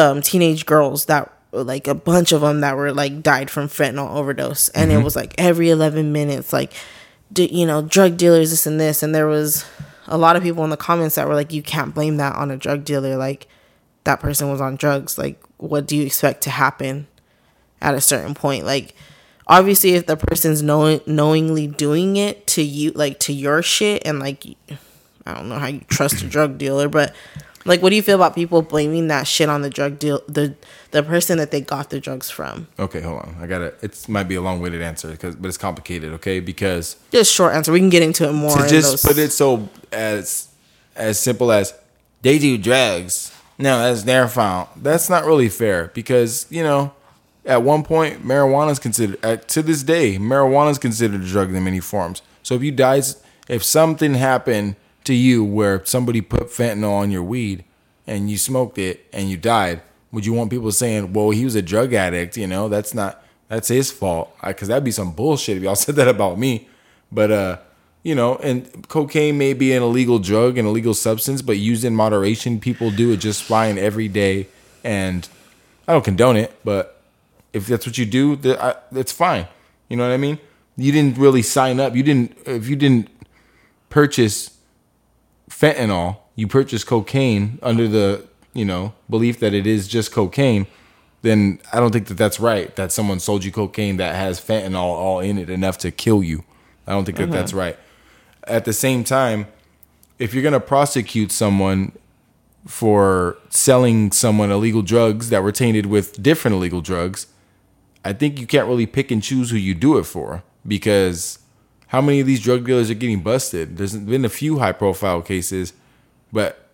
um teenage girls that like a bunch of them that were like died from fentanyl overdose. And it was like every 11 minutes like d- you know drug dealers this and this. And there was a lot of people in the comments that were like you can't blame that on a drug dealer. Like that person was on drugs. Like what do you expect to happen at a certain point? Like obviously if the person's knowing knowingly doing it to you like to your shit and like i don't know how you trust a drug dealer but like what do you feel about people blaming that shit on the drug deal the the person that they got the drugs from Okay, hold on. I gotta. It might be a long-winded answer because, but it's complicated. Okay, because just short answer we can get into it more to just those- put it so as as simple as they do drugs. No, that's their fault. That's not really fair because you know, at one point, marijuana is considered. At, to this day, marijuana is considered a drug in many forms. So if you dies, if something happened to you where somebody put fentanyl on your weed and you smoked it and you died, would you want people saying, "Well, he was a drug addict"? You know, that's not that's his fault. Because that'd be some bullshit if y'all said that about me. But uh, you know, and cocaine may be an illegal drug, an illegal substance, but used in moderation, people do it just fine every day. And I don't condone it, but if that's what you do, th- that's fine. You know what I mean? You didn't really sign up. You didn't. If you didn't purchase fentanyl, you purchase cocaine under the you know belief that it is just cocaine. Then I don't think that that's right. That someone sold you cocaine that has fentanyl all in it enough to kill you. I don't think that that's uh-huh. right. At the same time, if you're gonna prosecute someone for selling someone illegal drugs that were tainted with different illegal drugs, I think you can't really pick and choose who you do it for because how many of these drug dealers are getting busted? There's been a few high profile cases, but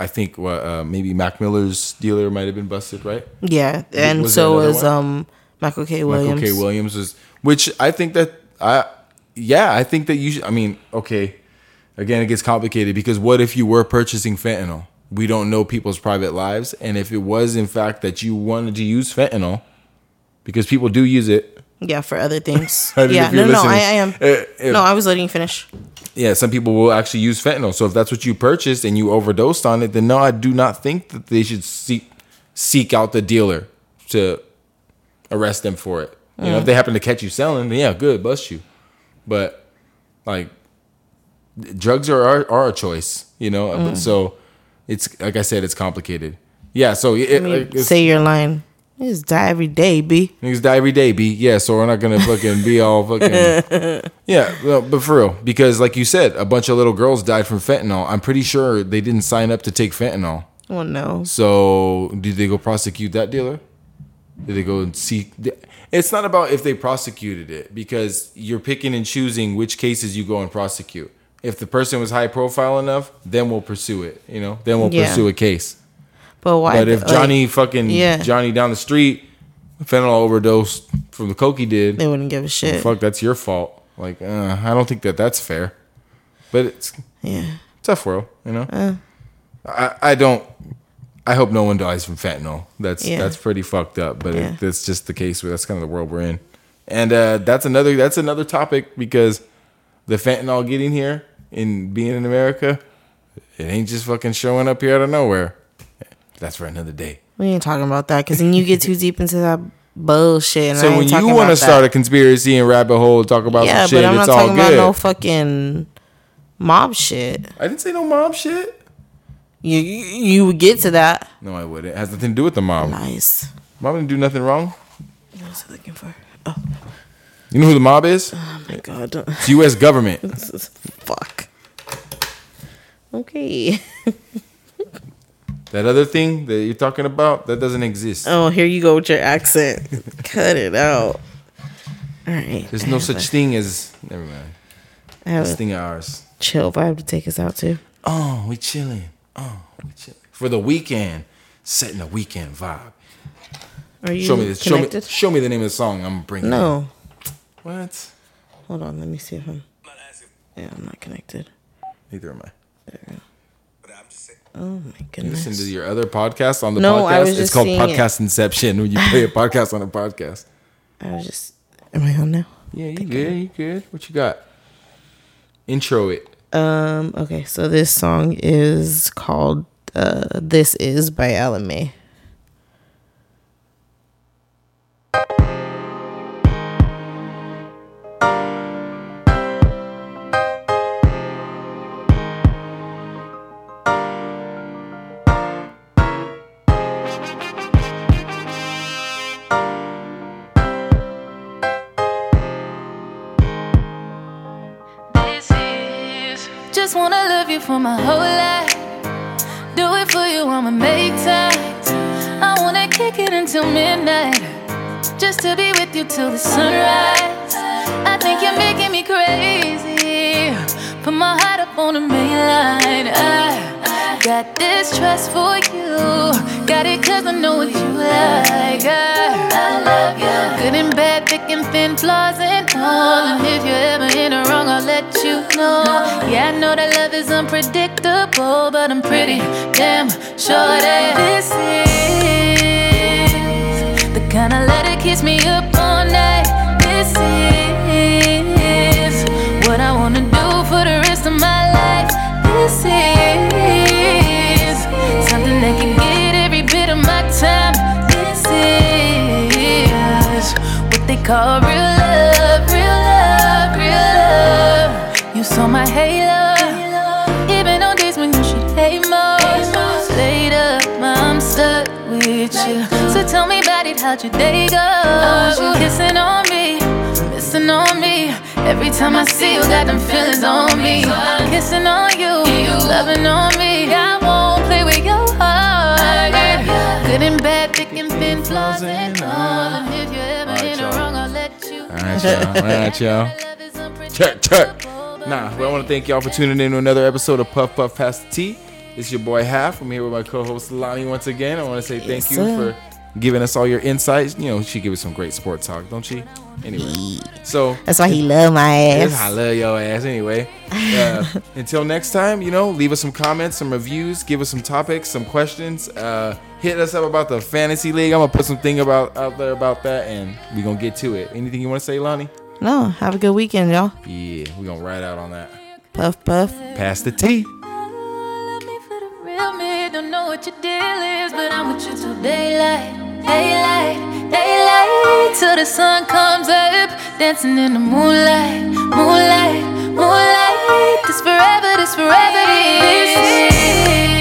I think uh, maybe Mac Miller's dealer might have been busted, right? yeah and Was so was um michael k williams Michael K. Williams was, which I think that I, yeah, I think that you should. I mean, okay, again, it gets complicated because what if you were purchasing fentanyl? We don't know people's private lives, and if it was in fact that you wanted to use fentanyl, because people do use it. Yeah for other things I don't yeah no no I. I am Uh, if- no i was letting you finish yeah, some people will actually use fentanyl. So if that's what you purchased and you overdosed on it, then no, I do not think that they should seek seek out the dealer to arrest them for it. You know, if they happen to catch you selling, then yeah, good, bust you. But like, drugs are are, are a choice. You know, Mm. so it's like I said, it's complicated. Yeah, so it, I mean, like, say your line just die every day b Niggas die every day, B. Yeah, so we're not gonna fucking be all fucking. Yeah, well, but for real, because like you said, a bunch of little girls died from fentanyl. I'm pretty sure they didn't sign up to take fentanyl. oh no So did they go prosecute that dealer? Did they go and seek? It's not about if they prosecuted it because you're picking and choosing which cases you go and prosecute. If the person was high profile enough, then we'll pursue it. You know, then we'll Yeah. pursue a case. But why But if like, Johnny fucking yeah. Johnny down the street fentanyl overdose from the coke he did, they wouldn't give a shit fuck, that's your fault. Like, uh, I don't think that that's fair. But it's yeah tough world, you know. I I don't. I hope no one dies from fentanyl. That's Yeah. that's pretty fucked up. But Yeah. it, that's just the case. Where That's kind of the world we're in. And uh, that's another that's another topic because the fentanyl getting here and being in America, it ain't just fucking showing up here out of nowhere. That's for another day. we ain't talking about that because then you get too deep into that bullshit So when you want to start a conspiracy and rabbit hole, talk about yeah some shit, but i'm not it's all talking good. about no fucking mob shit I didn't say no mob shit. you you you would get to that No, I wouldn't. It has nothing to do with the mob. nice Mob didn't do nothing wrong. what was i looking for oh You know who the mob is? Oh, oh my god It's U.S. government. this is fuck okay That other thing that you're talking about, that doesn't exist. oh here you go with your accent cut it out all right There's no such a- thing as never mind. I have This a thing of ours. chill vibe to take us out to Oh, we chilling. Oh, we chilling for the weekend. Setting a weekend vibe. are you Show me this. Show me. connected Show me the name of the song. I'm bringing. no What? hold on let me see if i'm yeah i'm not connected Neither am I. oh my You goodness listen to your other podcast on the No, podcast. I was it's just called seeing it. Podcast Inception when you play a podcast on a podcast. I was just. Am I on now? Yeah, you good? You good? What you got? Intro it. Um. Okay. So this song is called uh, "This Is" by Ella May. Just to be with you till the sunrise. I think you're making me crazy. Put my heart up on the main line. I got this trust for you. Got it cause I know what you like. I, I love you. Good and bad, thick and thin, flaws and all. And if you're ever in the wrong, I'll let you know. Yeah, I know that love is unpredictable, but I'm pretty damn sure that this is keeps me up all night. This is what I wanna do for the rest of my life. This is something that can get every bit of my time. This is what they call real love, real love, real love. You saw my halo, even on days when you should hate most. Up, I'm stuck with you. So tell me about it, how'd your day go? Kissing on me, missing on me. Every time I see you, got them feelings on me. Kissing on you, loving on me. I won't play with your heart. Good and bad, thick and thin, flaws and all. And if you're ever Alright, in the y'all. wrong, I'll let you. All right, y'all. All right, y'all. Check, check. Nah, well, I want to thank y'all for tuning in to another episode of Puff Puff Pass the Tea. It's your boy Half. I'm here with my co-host Lonnie once again. I want to say thank Yes, you sir. for giving us all your insights. You know, she give us some great sports talk, don't she? Anyway, so That's why he love my ass. I love your ass anyway. Uh, until next time, you know, leave us some comments, some reviews, give us some topics, some questions. Uh, hit us up about the fantasy league. I'm gonna put some thing about out there about that, and we gonna get to it. Anything you want to say, Lonnie? No, have a good weekend, y'all. Yeah, we gonna ride out on that. Puff puff. Pass the tea. Love me for the real me. Don't know what your deal is, but I'm with you till daylight, daylight, daylight till the sun comes up. Dancing in the moonlight, moonlight, moonlight. This forever, this forever, this is.